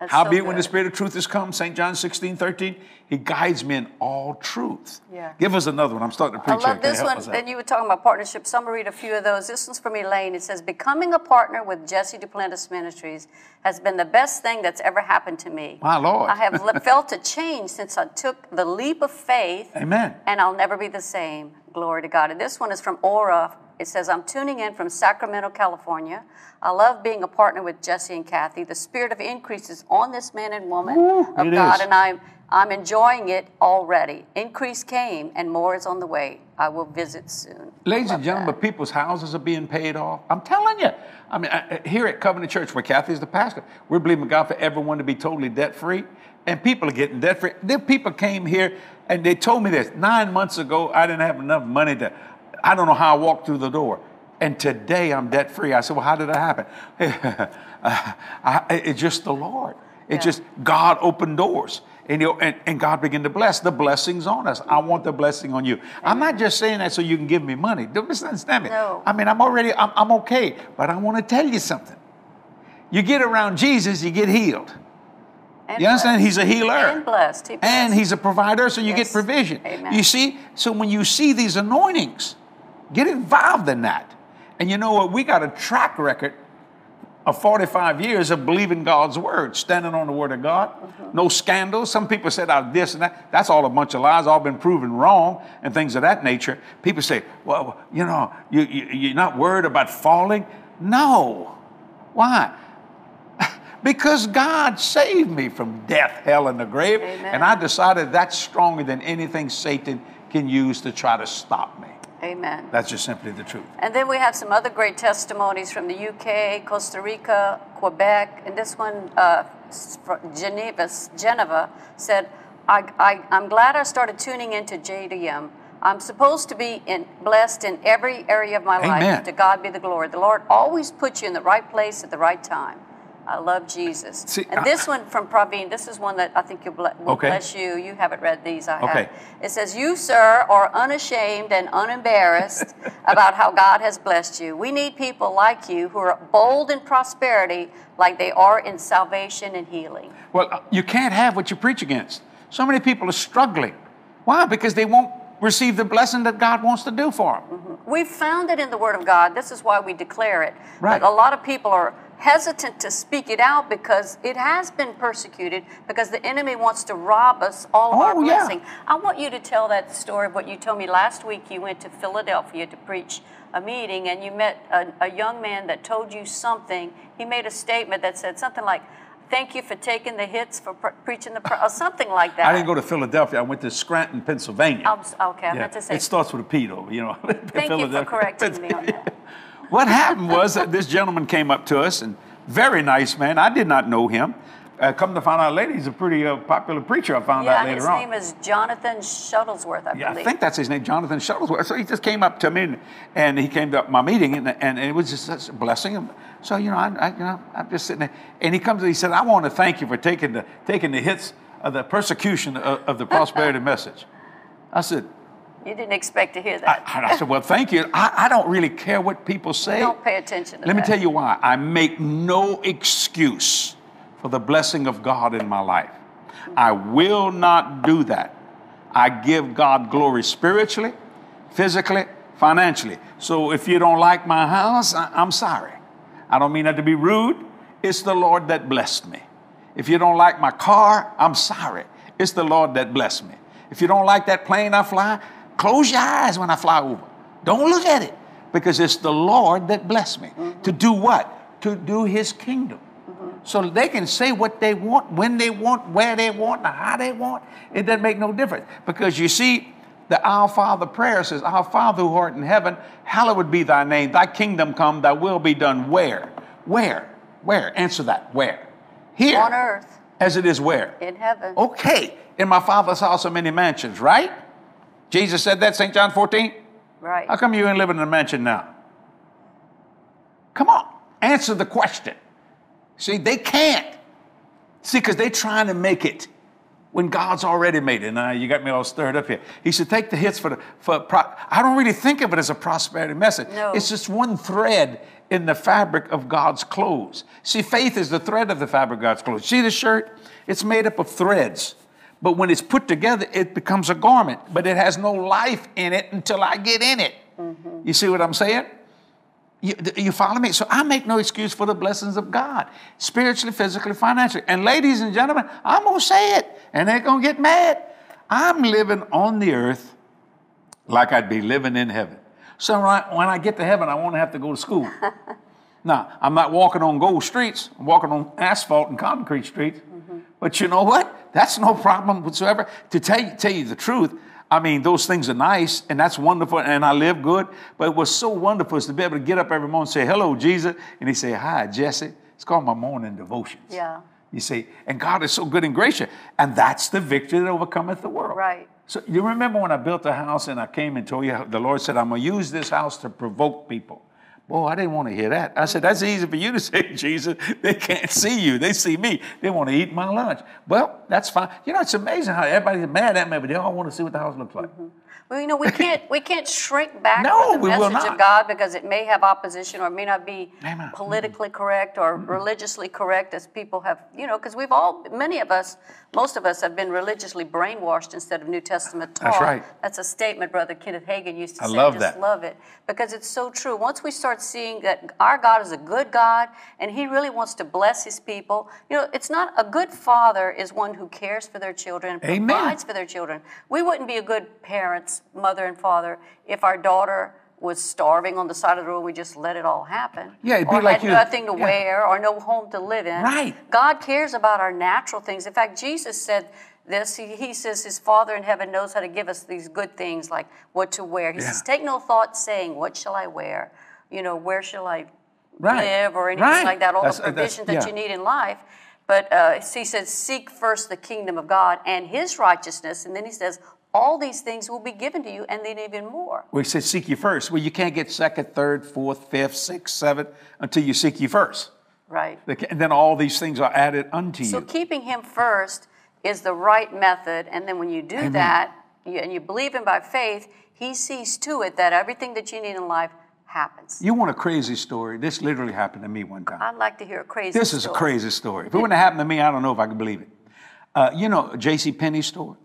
That's Howbeit, so when the. Spirit of truth is come, St. John 16, 13, He guides me in all truth. Yeah. Give us another one. I'm starting to preach here. love this one. Then you were talking about partnership. So I'm going to read a few of those. This one's from Elaine. It says, Becoming a partner with Jesse Duplantis Ministries has been the best thing that's ever happened to me. My Lord. I have felt a change since I took the leap of faith. Amen. And I'll never be the same. Glory to God. And this one is from Aura. It says, I'm tuning in from Sacramento, California. I love being a partner with Jesse and Kathy. The spirit of increase is on this man and woman Woo, of God, is. and I'm, I'm enjoying it already. Increase came, and more is on the way. I will visit soon. Ladies and gentlemen, that. people's houses are being paid off. I'm telling you. I mean, I- here at Covenant Church, where Kathy's the pastor, we're believing God for everyone to be totally debt free, and people are getting debt free. There, people came here and they told me this nine months ago. I didn't have enough money to. I don't know how I walked through the door, and today I'm debt free. I said, "Well, how did that happen?" I, it's just the Lord. It's Yeah. just God opened doors. And, you know, and, and God began to bless. The blessings on us. I want the blessing on you. I'm not just saying that so you can give me money. Don't misunderstand me. No. I mean, I'm already, I'm, I'm okay. But I want to tell you something. You get around Jesus, you get healed. And You understand? blessed. He's a healer. And blessed. He And blessed. he's a provider, so you Yes. get provision. Amen. You see? So when you see these anointings, get involved in that. And you know what? We got a track record of 45 years of believing God's word, standing on the word of God. Mm-hmm. No scandals. Some people said out this and that. That's all a bunch of lies, all been proven wrong and things of that nature. People say, well, you know, you, you, you're not worried about falling. No. Why? Because God saved me from death, hell, and the grave. Amen. And I decided that's stronger than anything Satan can use to try to stop me. Amen. That's just simply the truth. And then we have some other great testimonies from the UK, Costa Rica, Quebec, and this one, uh, Geneva, Geneva said, I, I, I'm glad I started tuning into JDM. I'm supposed to be in, blessed in every area of my Amen. life. To God be the glory. The Lord always puts you in the right place at the right time. I love Jesus. See, and I- this one from Praveen, this is one that I think you'll Okay. bless you. You haven't read these, I have. It says, You, sir, are unashamed and unembarrassed about how God has blessed you. We need people like you who are bold in prosperity like they are in salvation and healing. Well, uh, you can't have what you preach against. So many people are struggling. Why? Because they won't receive the blessing that God wants to do for them. We've found it in the Word of God. This is why we declare it. Right. But a lot of people are hesitant to speak it out because it has been persecuted because the enemy wants to rob us all of oh, our Oh, yeah. blessing. I want you to tell that story of what you told me last week. You went to Philadelphia to preach a meeting and you met a, a young man that told you something. He made a statement that said something like, Thank you for taking the hits for pre- preaching the, pro-, or something like that. I didn't go to Philadelphia. I went to Scranton, Pennsylvania. Okay, I Yeah. meant to say. It starts with a P, though, you know. Thank you for correcting me on that. What happened was that this gentleman came up to us and Very nice man. I did not know him. Uh, come to find out later, he's a pretty uh, popular preacher. I found out Yeah, later his on. name is Jonathan Shuttlesworth, I believe. Yeah, I think that's his name, Jonathan Shuttlesworth. So he just came up to me and, and he came to my meeting and, and it was just such a blessing. So, you know, I, I, you know, I'm just sitting there. And he comes and he said, I want to thank you for taking the, taking the hits of the persecution of, of the prosperity message. I said, you didn't expect to hear I, that. I said, well, thank you. I, I don't really care what people say. Don't pay attention to Let me tell you why. I make no excuse for the blessing of God in my life. I will not do that. I give God glory spiritually, physically, financially. So if you don't like my house, I, I'm sorry. I don't mean that to be rude. It's the Lord that blessed me. If you don't like my car, I'm sorry. It's the Lord that blessed me. If you don't like that plane I fly, close your eyes when I fly over. Don't look at it because it's the Lord that blessed me. Mm-hmm. To do what? To do His kingdom. Mm-hmm. So they can say what they want, when they want, where they want, and how they want. It doesn't make no difference. Because you see, the Our Father prayer says, Our Father who art in heaven, hallowed be thy name. Thy kingdom come, thy will be done. Where? Where? Where? Answer that. Where? Here. On earth, As it is where? in heaven. Okay. In my Father's house are many mansions, right? Jesus said that, St. John 14? Right. How come you ain't living in a mansion now? Come on, answer the question. See, they can't. See, because they're trying to make it when God's already made it. Now you got me all stirred up here. He said, take the hits for the for. Pro- I don't really think of it as a prosperity message. No. It's just one thread in the fabric of God's clothes. See, faith is the thread of the fabric of God's clothes. See the shirt? It's made up of threads. But when it's put together, it becomes a garment. But it has no life in it until I get in it. Mm-hmm. You see what I'm saying? You, you follow me? So I make no excuse for the blessings of God, spiritually, physically, financially. And ladies and gentlemen, I'm going to say it, and they're going to get mad. I'm living on the earth like I'd be living in heaven. So when I get to heaven, I won't have to go to school. now, I'm not walking on gold streets, I'm walking on asphalt and concrete streets. But you know what? That's no problem whatsoever. To tell you, tell you the truth, I mean, those things are nice and that's wonderful and I live good. But what's so wonderful is to be able to get up every morning and say, hello, Jesus. And he say, hi, Jesse. It's called my morning devotions. Yeah. You see, and God is so good and gracious. And that's the victory that overcometh the world. Right. So you remember when I built a house and I came and told you, the Lord said, I'm going to use this house to provoke people. Boy, I didn't want to hear that. I said, that's easy for you to say, Jesus. They can't see you. They see me. They want to eat my lunch. Well, that's fine. You know, it's amazing how everybody's mad at me, but they all want to see what the house looks like. Mm-hmm. Well, you know, we can't we can't shrink back No, from the message of God because it may have opposition or it may not be Amen. politically correct or religiously correct as people have, you know, because we've all many of us, most of us have been religiously brainwashed instead of New Testament taught. That's right. That's a statement Brother Kenneth Hagin used to I say. I love just that. love it because it's so true. Once we start seeing that our God is a good God and He really wants to bless His people, you know, it's not a good father is one who cares for their children, Amen. provides for their children. We wouldn't be a good parents, mother and father, if our daughter was starving on the side of the road. We just let it all happen. Yeah, it'd be or like had you- nothing to yeah. wear or no home to live in. Right. God cares about our natural things. In fact, Jesus said this. He, he says his Father in heaven knows how to give us these good things like what to wear. He Yeah. says, "Take no thought, saying, What shall I wear? You know, where shall I Right. live or anything Right. like that? All That's- the that's- provisions that yeah. you need in life." But uh, he says, "Seek first the kingdom of God and His righteousness," and then he says, "All these things will be given to you, and then even more." We said seek you first. Well, you can't get second, third, fourth, fifth, sixth, seventh until you seek you first. Right. And then all these things are added unto So you. So keeping him first is the right method, and then when you do that you, and you believe him by faith, he sees to it that everything that you need in life happens. You want a crazy story? This literally happened to me one time. I'd like to hear a crazy. This is a crazy story. If it wouldn't have happened to me, I don't know if I could believe it. Uh, you know, J.C. Penney store?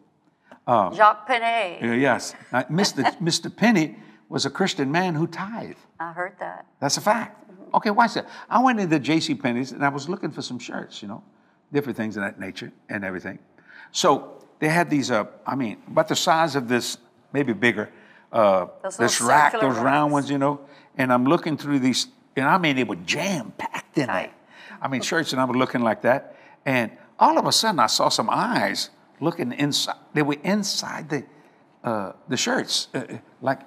Jacques Penet. Uh, yes. Now, Mr. Mr. Penney was a Christian man who tithed. I heard that. That's a fact. Okay, watch that. I went into J.C. Penney's and I was looking for some shirts, you know, different things of that nature and everything. So they had these, uh, I mean, about the size of this, maybe bigger, uh, this rack, those round ones, you know. And I'm looking through these, and I mean, they were jam packed in there. I mean, shirts, and I was looking like that. And all of a sudden, I saw some eyes looking inside. They were inside the uh, the shirts, uh, uh, like.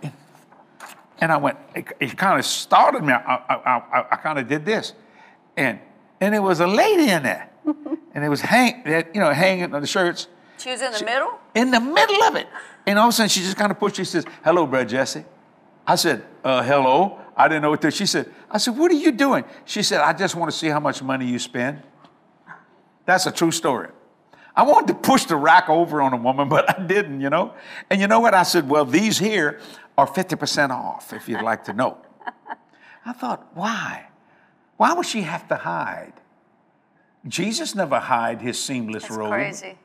And I went. It, it kind of startled me. I, I, I, I kind of did this, and and there was a lady in there, and it was hang, that, you know, hanging on the shirts She was in the middle? in the middle of it. And all of a sudden, she just kind of pushed. She says, "Hello, Brother Jesse." I said, uh, "Hello." I didn't know what to. She said, "I said, what are you doing?" She said, "I just want to see how much money you spend." That's a true story. I wanted to push the rack over on a woman, but I didn't, you know. And you know what? I said, "Well, these here are fifty percent off, if you'd like to know." I thought, why? Why would she have to hide? Jesus never hide his seamless That's robe. crazy.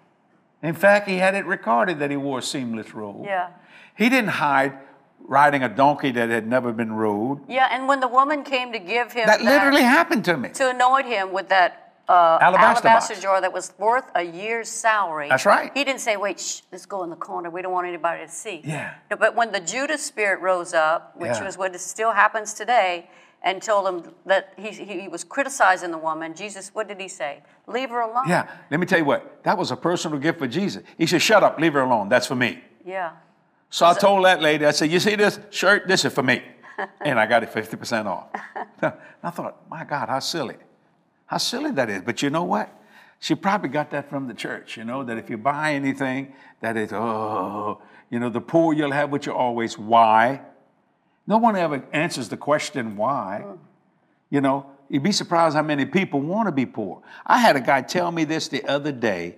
In fact, he had it recorded that he wore a seamless robe. Yeah. He didn't hide riding a donkey that had never been rode. Yeah, and when the woman came to give him That literally happened to me. to anoint him with that uh, Alabaster alabaster, jar that was worth a year's salary. That's right. He didn't say, "Wait, shh, let's go in the corner. We don't want anybody to see." Yeah. No, but when the Judas spirit rose up, which Yeah. was what still happens today, and told him that he, he was criticizing the woman, Jesus, what did he say? Leave her alone. Yeah, let me tell you what, that was a personal gift for Jesus. He said, Shut up, leave her alone. That's for me. Yeah. So I told that lady, I said, You see this shirt? This is for me. And I got it 50% off. I thought, My God, how silly. How silly that is. But you know what? She probably got that from the church, you know, that if you buy anything, that it's, oh, you know, the poor you'll have what you always, why? No one ever answers the question why. You know, you'd be surprised how many people want to be poor. I had a guy tell me this the other day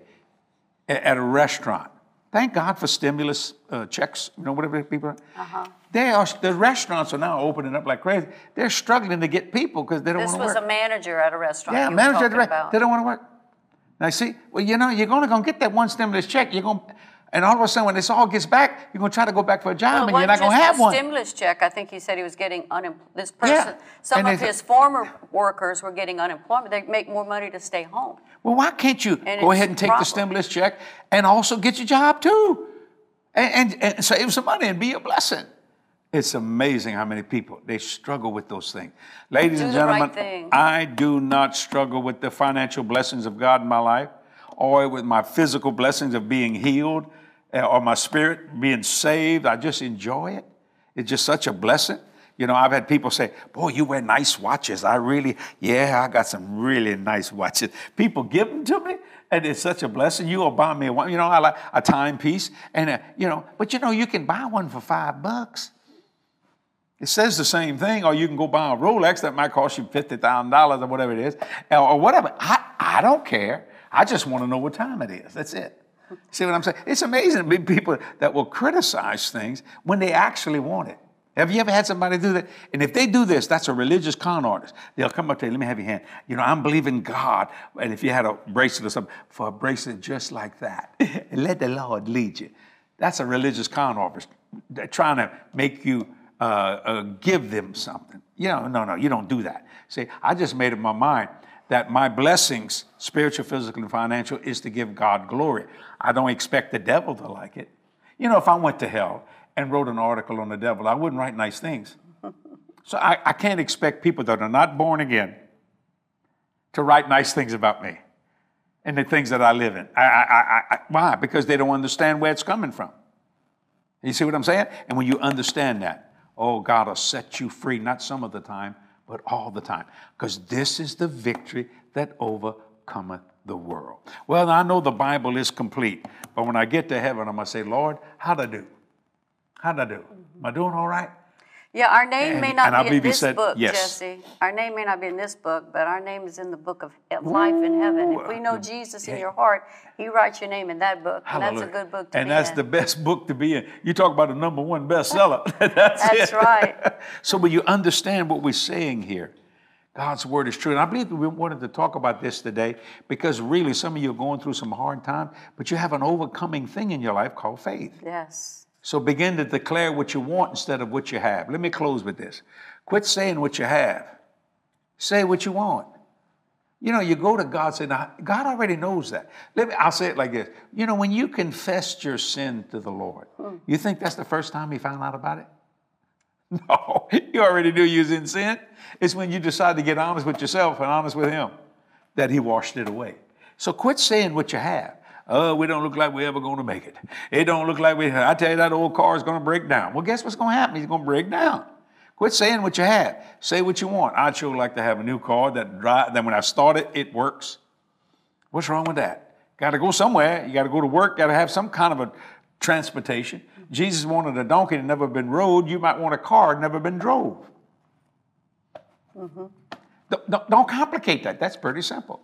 at a restaurant. Thank God for stimulus uh, checks, you know, whatever people. Uh-huh. They are, the restaurants are now opening up like crazy. They're struggling to get people because they don't This want to was work. a manager at a restaurant. yeah, were manager at the restaurant. They don't want to work. Now, see, well, you know, you're only going to get that one stimulus check. You're going, and all of a sudden, when this all gets back, you're going to try to go back for a job, Well, and you're not going to have one. stimulus check. I think he said he was getting unemployment. This Yeah, person, some and of his former workers were getting unemployment. They make more money to stay home. Well, why can't you And go ahead and take the stimulus check and also get your job too? And, and, and save some money and be a blessing. It's amazing how many people they struggle with those things. Ladies Do and the right gentlemen. I do not struggle with the financial blessings of God in my life or with my physical blessings of being healed or my spirit being saved. I just enjoy it. It's just such a blessing. You know, I've had people say, Boy, you wear nice watches. I really, yeah, I got some really nice watches. People give them to me, and it's such a blessing. You will buy me one, you know, I like a timepiece, and, a, you know, but you know, you can buy one for five bucks. It says the same thing, or you can go buy a Rolex that might cost you $50,000 or whatever it is, or whatever. I, I don't care. I just want to know what time it is. That's it. See what I'm saying? It's amazing to meet people that will criticize things when they actually want it. Have you ever had somebody do that? And if they do this, that's a religious con artist. They'll come up to you, let me have your hand. You know, I'm believing God. And if you had a bracelet or something, for a bracelet just like that, and let the Lord lead you. That's a religious con artist. They're trying to make you uh, uh, give them something. You know, no, no, you don't do that. See, I just made up my mind that my blessings, spiritual, physical, and financial, is to give God glory. I don't expect the devil to like it. You know, if I went to hell and wrote an article on the devil, I wouldn't write nice things. So I, I can't expect people that are not born again to write nice things about me and the things that I live in. I, I, I, why? Because they don't understand where it's coming from. You see what I'm saying? And when you understand that, oh, God will set you free, not some of the time, but all the time. Because this is the victory that overcometh the world. Well, I know the Bible is complete, but when I get to heaven, I'm going to say, Lord, how'd I do? How'd I do? Am I doing all right? Yeah, our name may not and be in this said book, yes. Jesse. Our name may not be in this book, but our name is in the book of life in heaven. If we know Jesus in your heart, He writes your name in that book, and that's a good book to And be that's in. the best book to be in. You talk about a number one bestseller. that's That's right. so when you understand what we're saying here, God's word is true. And I believe we wanted to talk about this today because really some of you are going through some hard time, but you have an overcoming thing in your life called faith. Yes. So begin to declare what you want instead of what you have. Let me close with this. Quit saying what you have. Say what you want. You know, you go to God, and say, now, God already knows that. Let me, I'll say it like this. You know, when you confessed your sin to the Lord, hmm. you think that's the first time He found out about it? No, you already knew you was in sin. It's when you decide to get honest with yourself and honest with Him that He washed it away. So quit saying what you have. Oh, we don't look like we're ever going to make it. It don't look like we. I tell you, that old car is going to break down. Well, guess what's going to happen? It's going to break down. Quit saying what you have. Say what you want. I'd sure like to have a new car that drive. Then when I start it, it works. What's wrong with that? Got to go somewhere. You got to go to work. Got to have some kind of a transportation. Jesus wanted a donkey that never been rode. You might want a car that never been drove. Mm-hmm. Don't, don't, don't complicate that. That's pretty simple.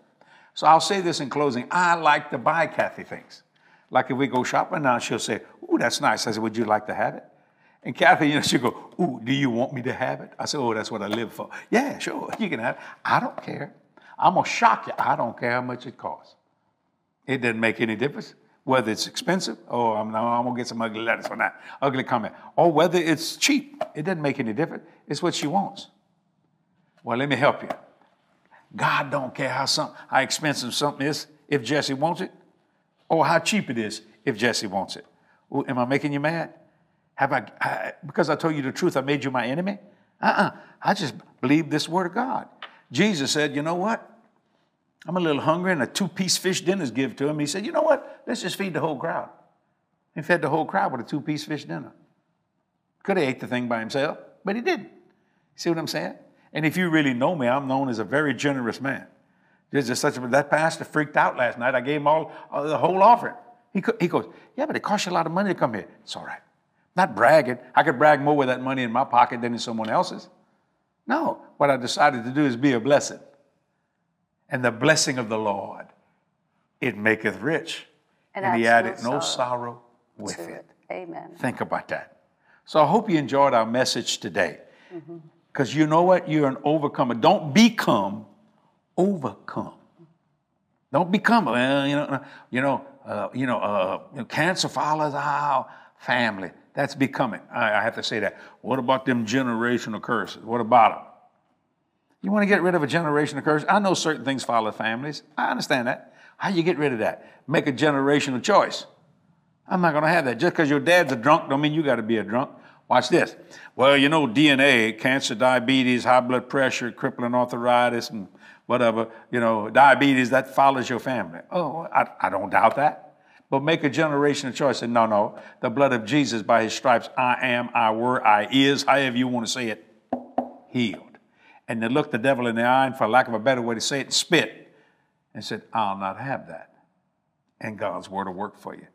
So I'll say this in closing. I like to buy Kathy things. Like if we go shopping now, she'll say, "Ooh, that's nice." I said, "Would you like to have it?" And Kathy, you know, she'll go, Ooh, do you want me to have it? I said, Oh, that's what I live for. Yeah, sure, you can have it. I don't care. I'm gonna shock you. I don't care how much it costs. It doesn't make any difference whether it's expensive. Oh, I'm, I'm gonna get some ugly letters on that ugly comment. Or whether it's cheap. It doesn't make any difference. It's what she wants. Well, let me help you. God don't care how some how expensive something is if Jesse wants it, or how cheap it is if Jesse wants it. Ooh, am I making you mad? Have I, I, because I told you the truth, I made you my enemy? Uh-uh. I just believe this word of God. Jesus said, you know what? I'm a little hungry, and a two-piece fish dinner's given to him. He said, you know what? Let's just feed the whole crowd. He fed the whole crowd with a two-piece fish dinner. Could have ate the thing by himself, but he didn't. See what I'm saying? And if you really know me, I'm known as a very generous man. There's just such a, that pastor freaked out last night. I gave him all uh, the whole offering. He, he goes, yeah, but it costs you a lot of money to come here. It's all right. Not bragging. I could brag more with that money in my pocket than in someone else's. No, what I decided to do is be a blessing. And the blessing of the Lord, it maketh rich. And And, he added no sorrow sorrow with it. it. Amen. Think about that. So I hope you enjoyed our message today. Because you know what? You're an overcomer. Don't become overcome. Don't become, well, you know, you know, uh, you know, uh, cancer follows our family. That's becoming. I, I have to say that. What about them generational curses? What about them? You want to get rid of a generational curse? I know certain things follow families. I understand that. How you get rid of that? Make a generational choice. I'm not going to have that. Just because your dad's a drunk don't mean you got to be a drunk. Watch this. Well, you know, DNA, cancer, diabetes, high blood pressure, crippling arthritis, and whatever, you know, diabetes, that follows your family. Oh, I, I don't doubt that. But make a generational choice. And no, no, the blood of Jesus, by his stripes, I am, I were, I is, however you want to say it, healed. And they looked the devil in the eye, and for lack of a better way to say it, spit and said, I'll not have that. And God's word will work for you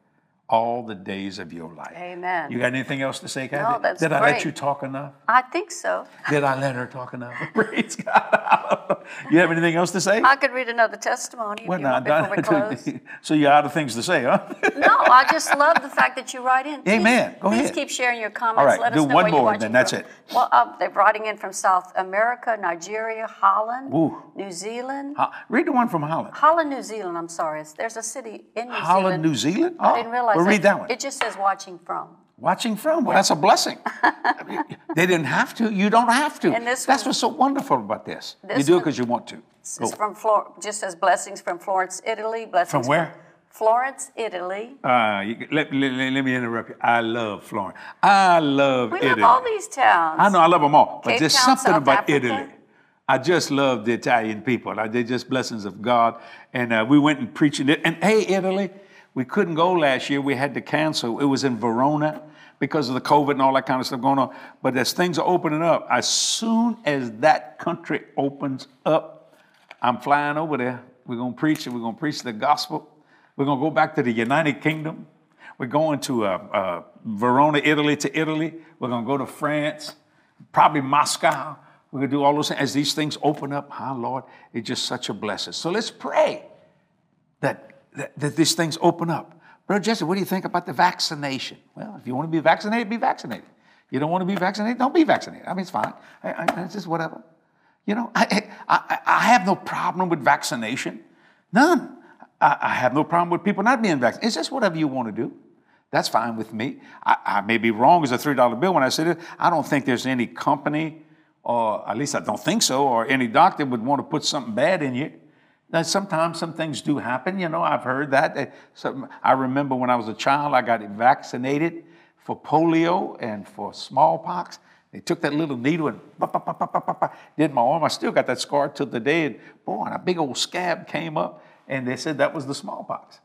all the days of your life. Amen. You got anything else to say, Kathy? No, that's Did I let you talk enough? I think so. Did I let her talk enough? Praise God. you have anything else to say? I could read another testimony Well, want before we close. so you're out of things to say, huh? no, I just love the fact that you write in. Please, Amen. Go please ahead. keep sharing your comments. All right, Let do us know one more, then that's from. it. Well, uh, they're writing in from South America, Nigeria, Holland, Ooh. New Zealand. Ho- Read the one from Holland. Holland, New Zealand. I'm sorry. There's a city in New Holland, Zealand. Holland, New Zealand? I Oh, didn't realize well, read that one. It just says watching from. Watching from. Well, that's a blessing. I mean, they didn't have to. You don't have to. And this that's one- what's so wonderful about this. You This do it because you want to. It's Go. from Flor- just says blessings from Florence, Italy. Blessings From where? Florence, Italy. Uh, you, let, let, let- me interrupt you. I love Florence. I love We Italy. love all these towns. I know I love them all, but Cape there's Town, something South about Africa. Italy. I just love the Italian people. They're just blessings of God. And uh, we went and preached it. And hey, Italy, we couldn't go last year. We had to cancel. It was in Verona because of the COVID and all that kind of stuff going on. But as things are opening up, as soon as that country opens up, I'm flying over there. We're going to preach and We're going to preach the gospel. We're going to go back to the United Kingdom. We're going to uh, uh, Verona, Italy, to Italy. We're going to go to France, probably Moscow. We're going to do all those things. As these things open up, huh, Lord, it's just such a blessing. So let's pray that, that, that these things open up. Brother Jesse, what do you think about the vaccination? Well, if you want to be vaccinated, be vaccinated. You don't want to be vaccinated, don't be vaccinated. I mean, it's fine. I, I, it's just whatever. You know, I, I, I have no problem with vaccination. None. I, I have no problem with people not being vaccinated. It's just whatever you want to do. That's fine with me. I, I may be wrong as a $3 bill when I said it. I don't think there's any company, or at least I don't think so, or any doctor would want to put something bad in you. Now, sometimes some things do happen. You know, I've heard that. Uh, some- I remember when I was a child, I got vaccinated for polio and for smallpox. They took that little needle and did my arm. I still got that scar till the day. And boy, and a big old scab came up, and they said that was the smallpox.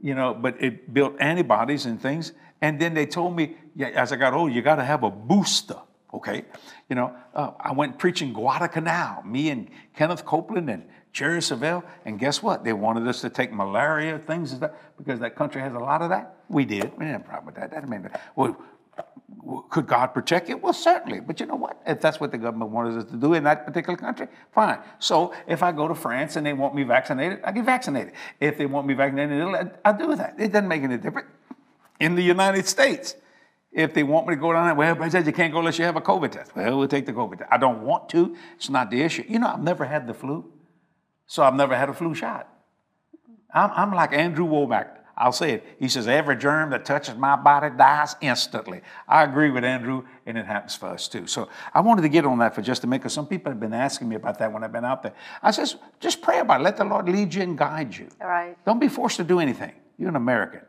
You know, but it built antibodies and things. And then they told me, yeah, as I got older, you got to have a booster. Okay, you know, uh, I went preaching Guadalcanal, me and Kenneth Copeland and Jerry Savelle, and guess what? They wanted us to take malaria things that, because that country has a lot of that. We did. We didn't have a problem with that. That mean, well, could God protect it? Well, certainly. But you know what? If that's what the government wanted us to do in that particular country, fine. So if I go to France and they want me vaccinated, I get vaccinated. If they want me vaccinated, I do that. It doesn't make any difference. In the United States, if they want me to go down there, well, but said you can't go unless you have a COVID test. Well, we'll take the COVID test. I don't want to. It's not the issue. You know, I've never had the flu, so I've never had a flu shot. I'm, I'm like Andrew Wommack. I'll say it. He says, every germ that touches my body dies instantly. I agree with Andrew, and it happens for us too. So I wanted to get on that for just a minute because some people have been asking me about that when I've been out there. I says, just pray about it. Let the Lord lead you and guide you. All right. Don't be forced to do anything. You're an American.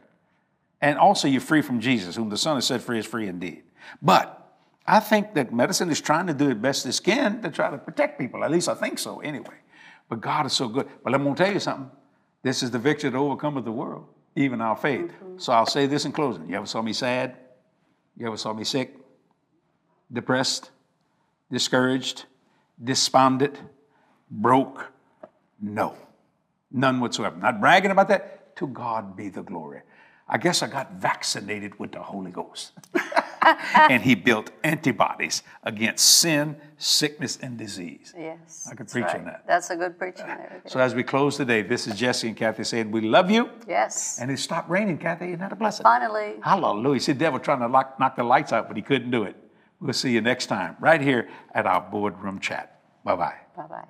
And also, you're free from Jesus, whom the Son has set free is free indeed. But I think that medicine is trying to do the best it can to try to protect people. At least I think so, anyway. But God is so good. But I'm going to tell you something. This is the victory that overcometh the world even our faith. Mm-hmm. So I'll say this in closing. You ever saw me sad? You ever saw me sick? Depressed? Discouraged? Despondent? Broke? No. None whatsoever. Not bragging about that. To God be the glory. I guess I got vaccinated with the Holy Ghost. and he built antibodies against sin, sickness, and disease. Yes. I could preach right. on that. That's a good preaching there. So as we close today, this is Jesse and Kathy saying, We love you. Yes. And it stopped raining, Kathy. Isn't that a blessing? Finally. Hallelujah. See, the devil trying to lock, knock the lights out, but he couldn't do it. We'll see you next time, right here at our boardroom chat. Bye bye. Bye bye.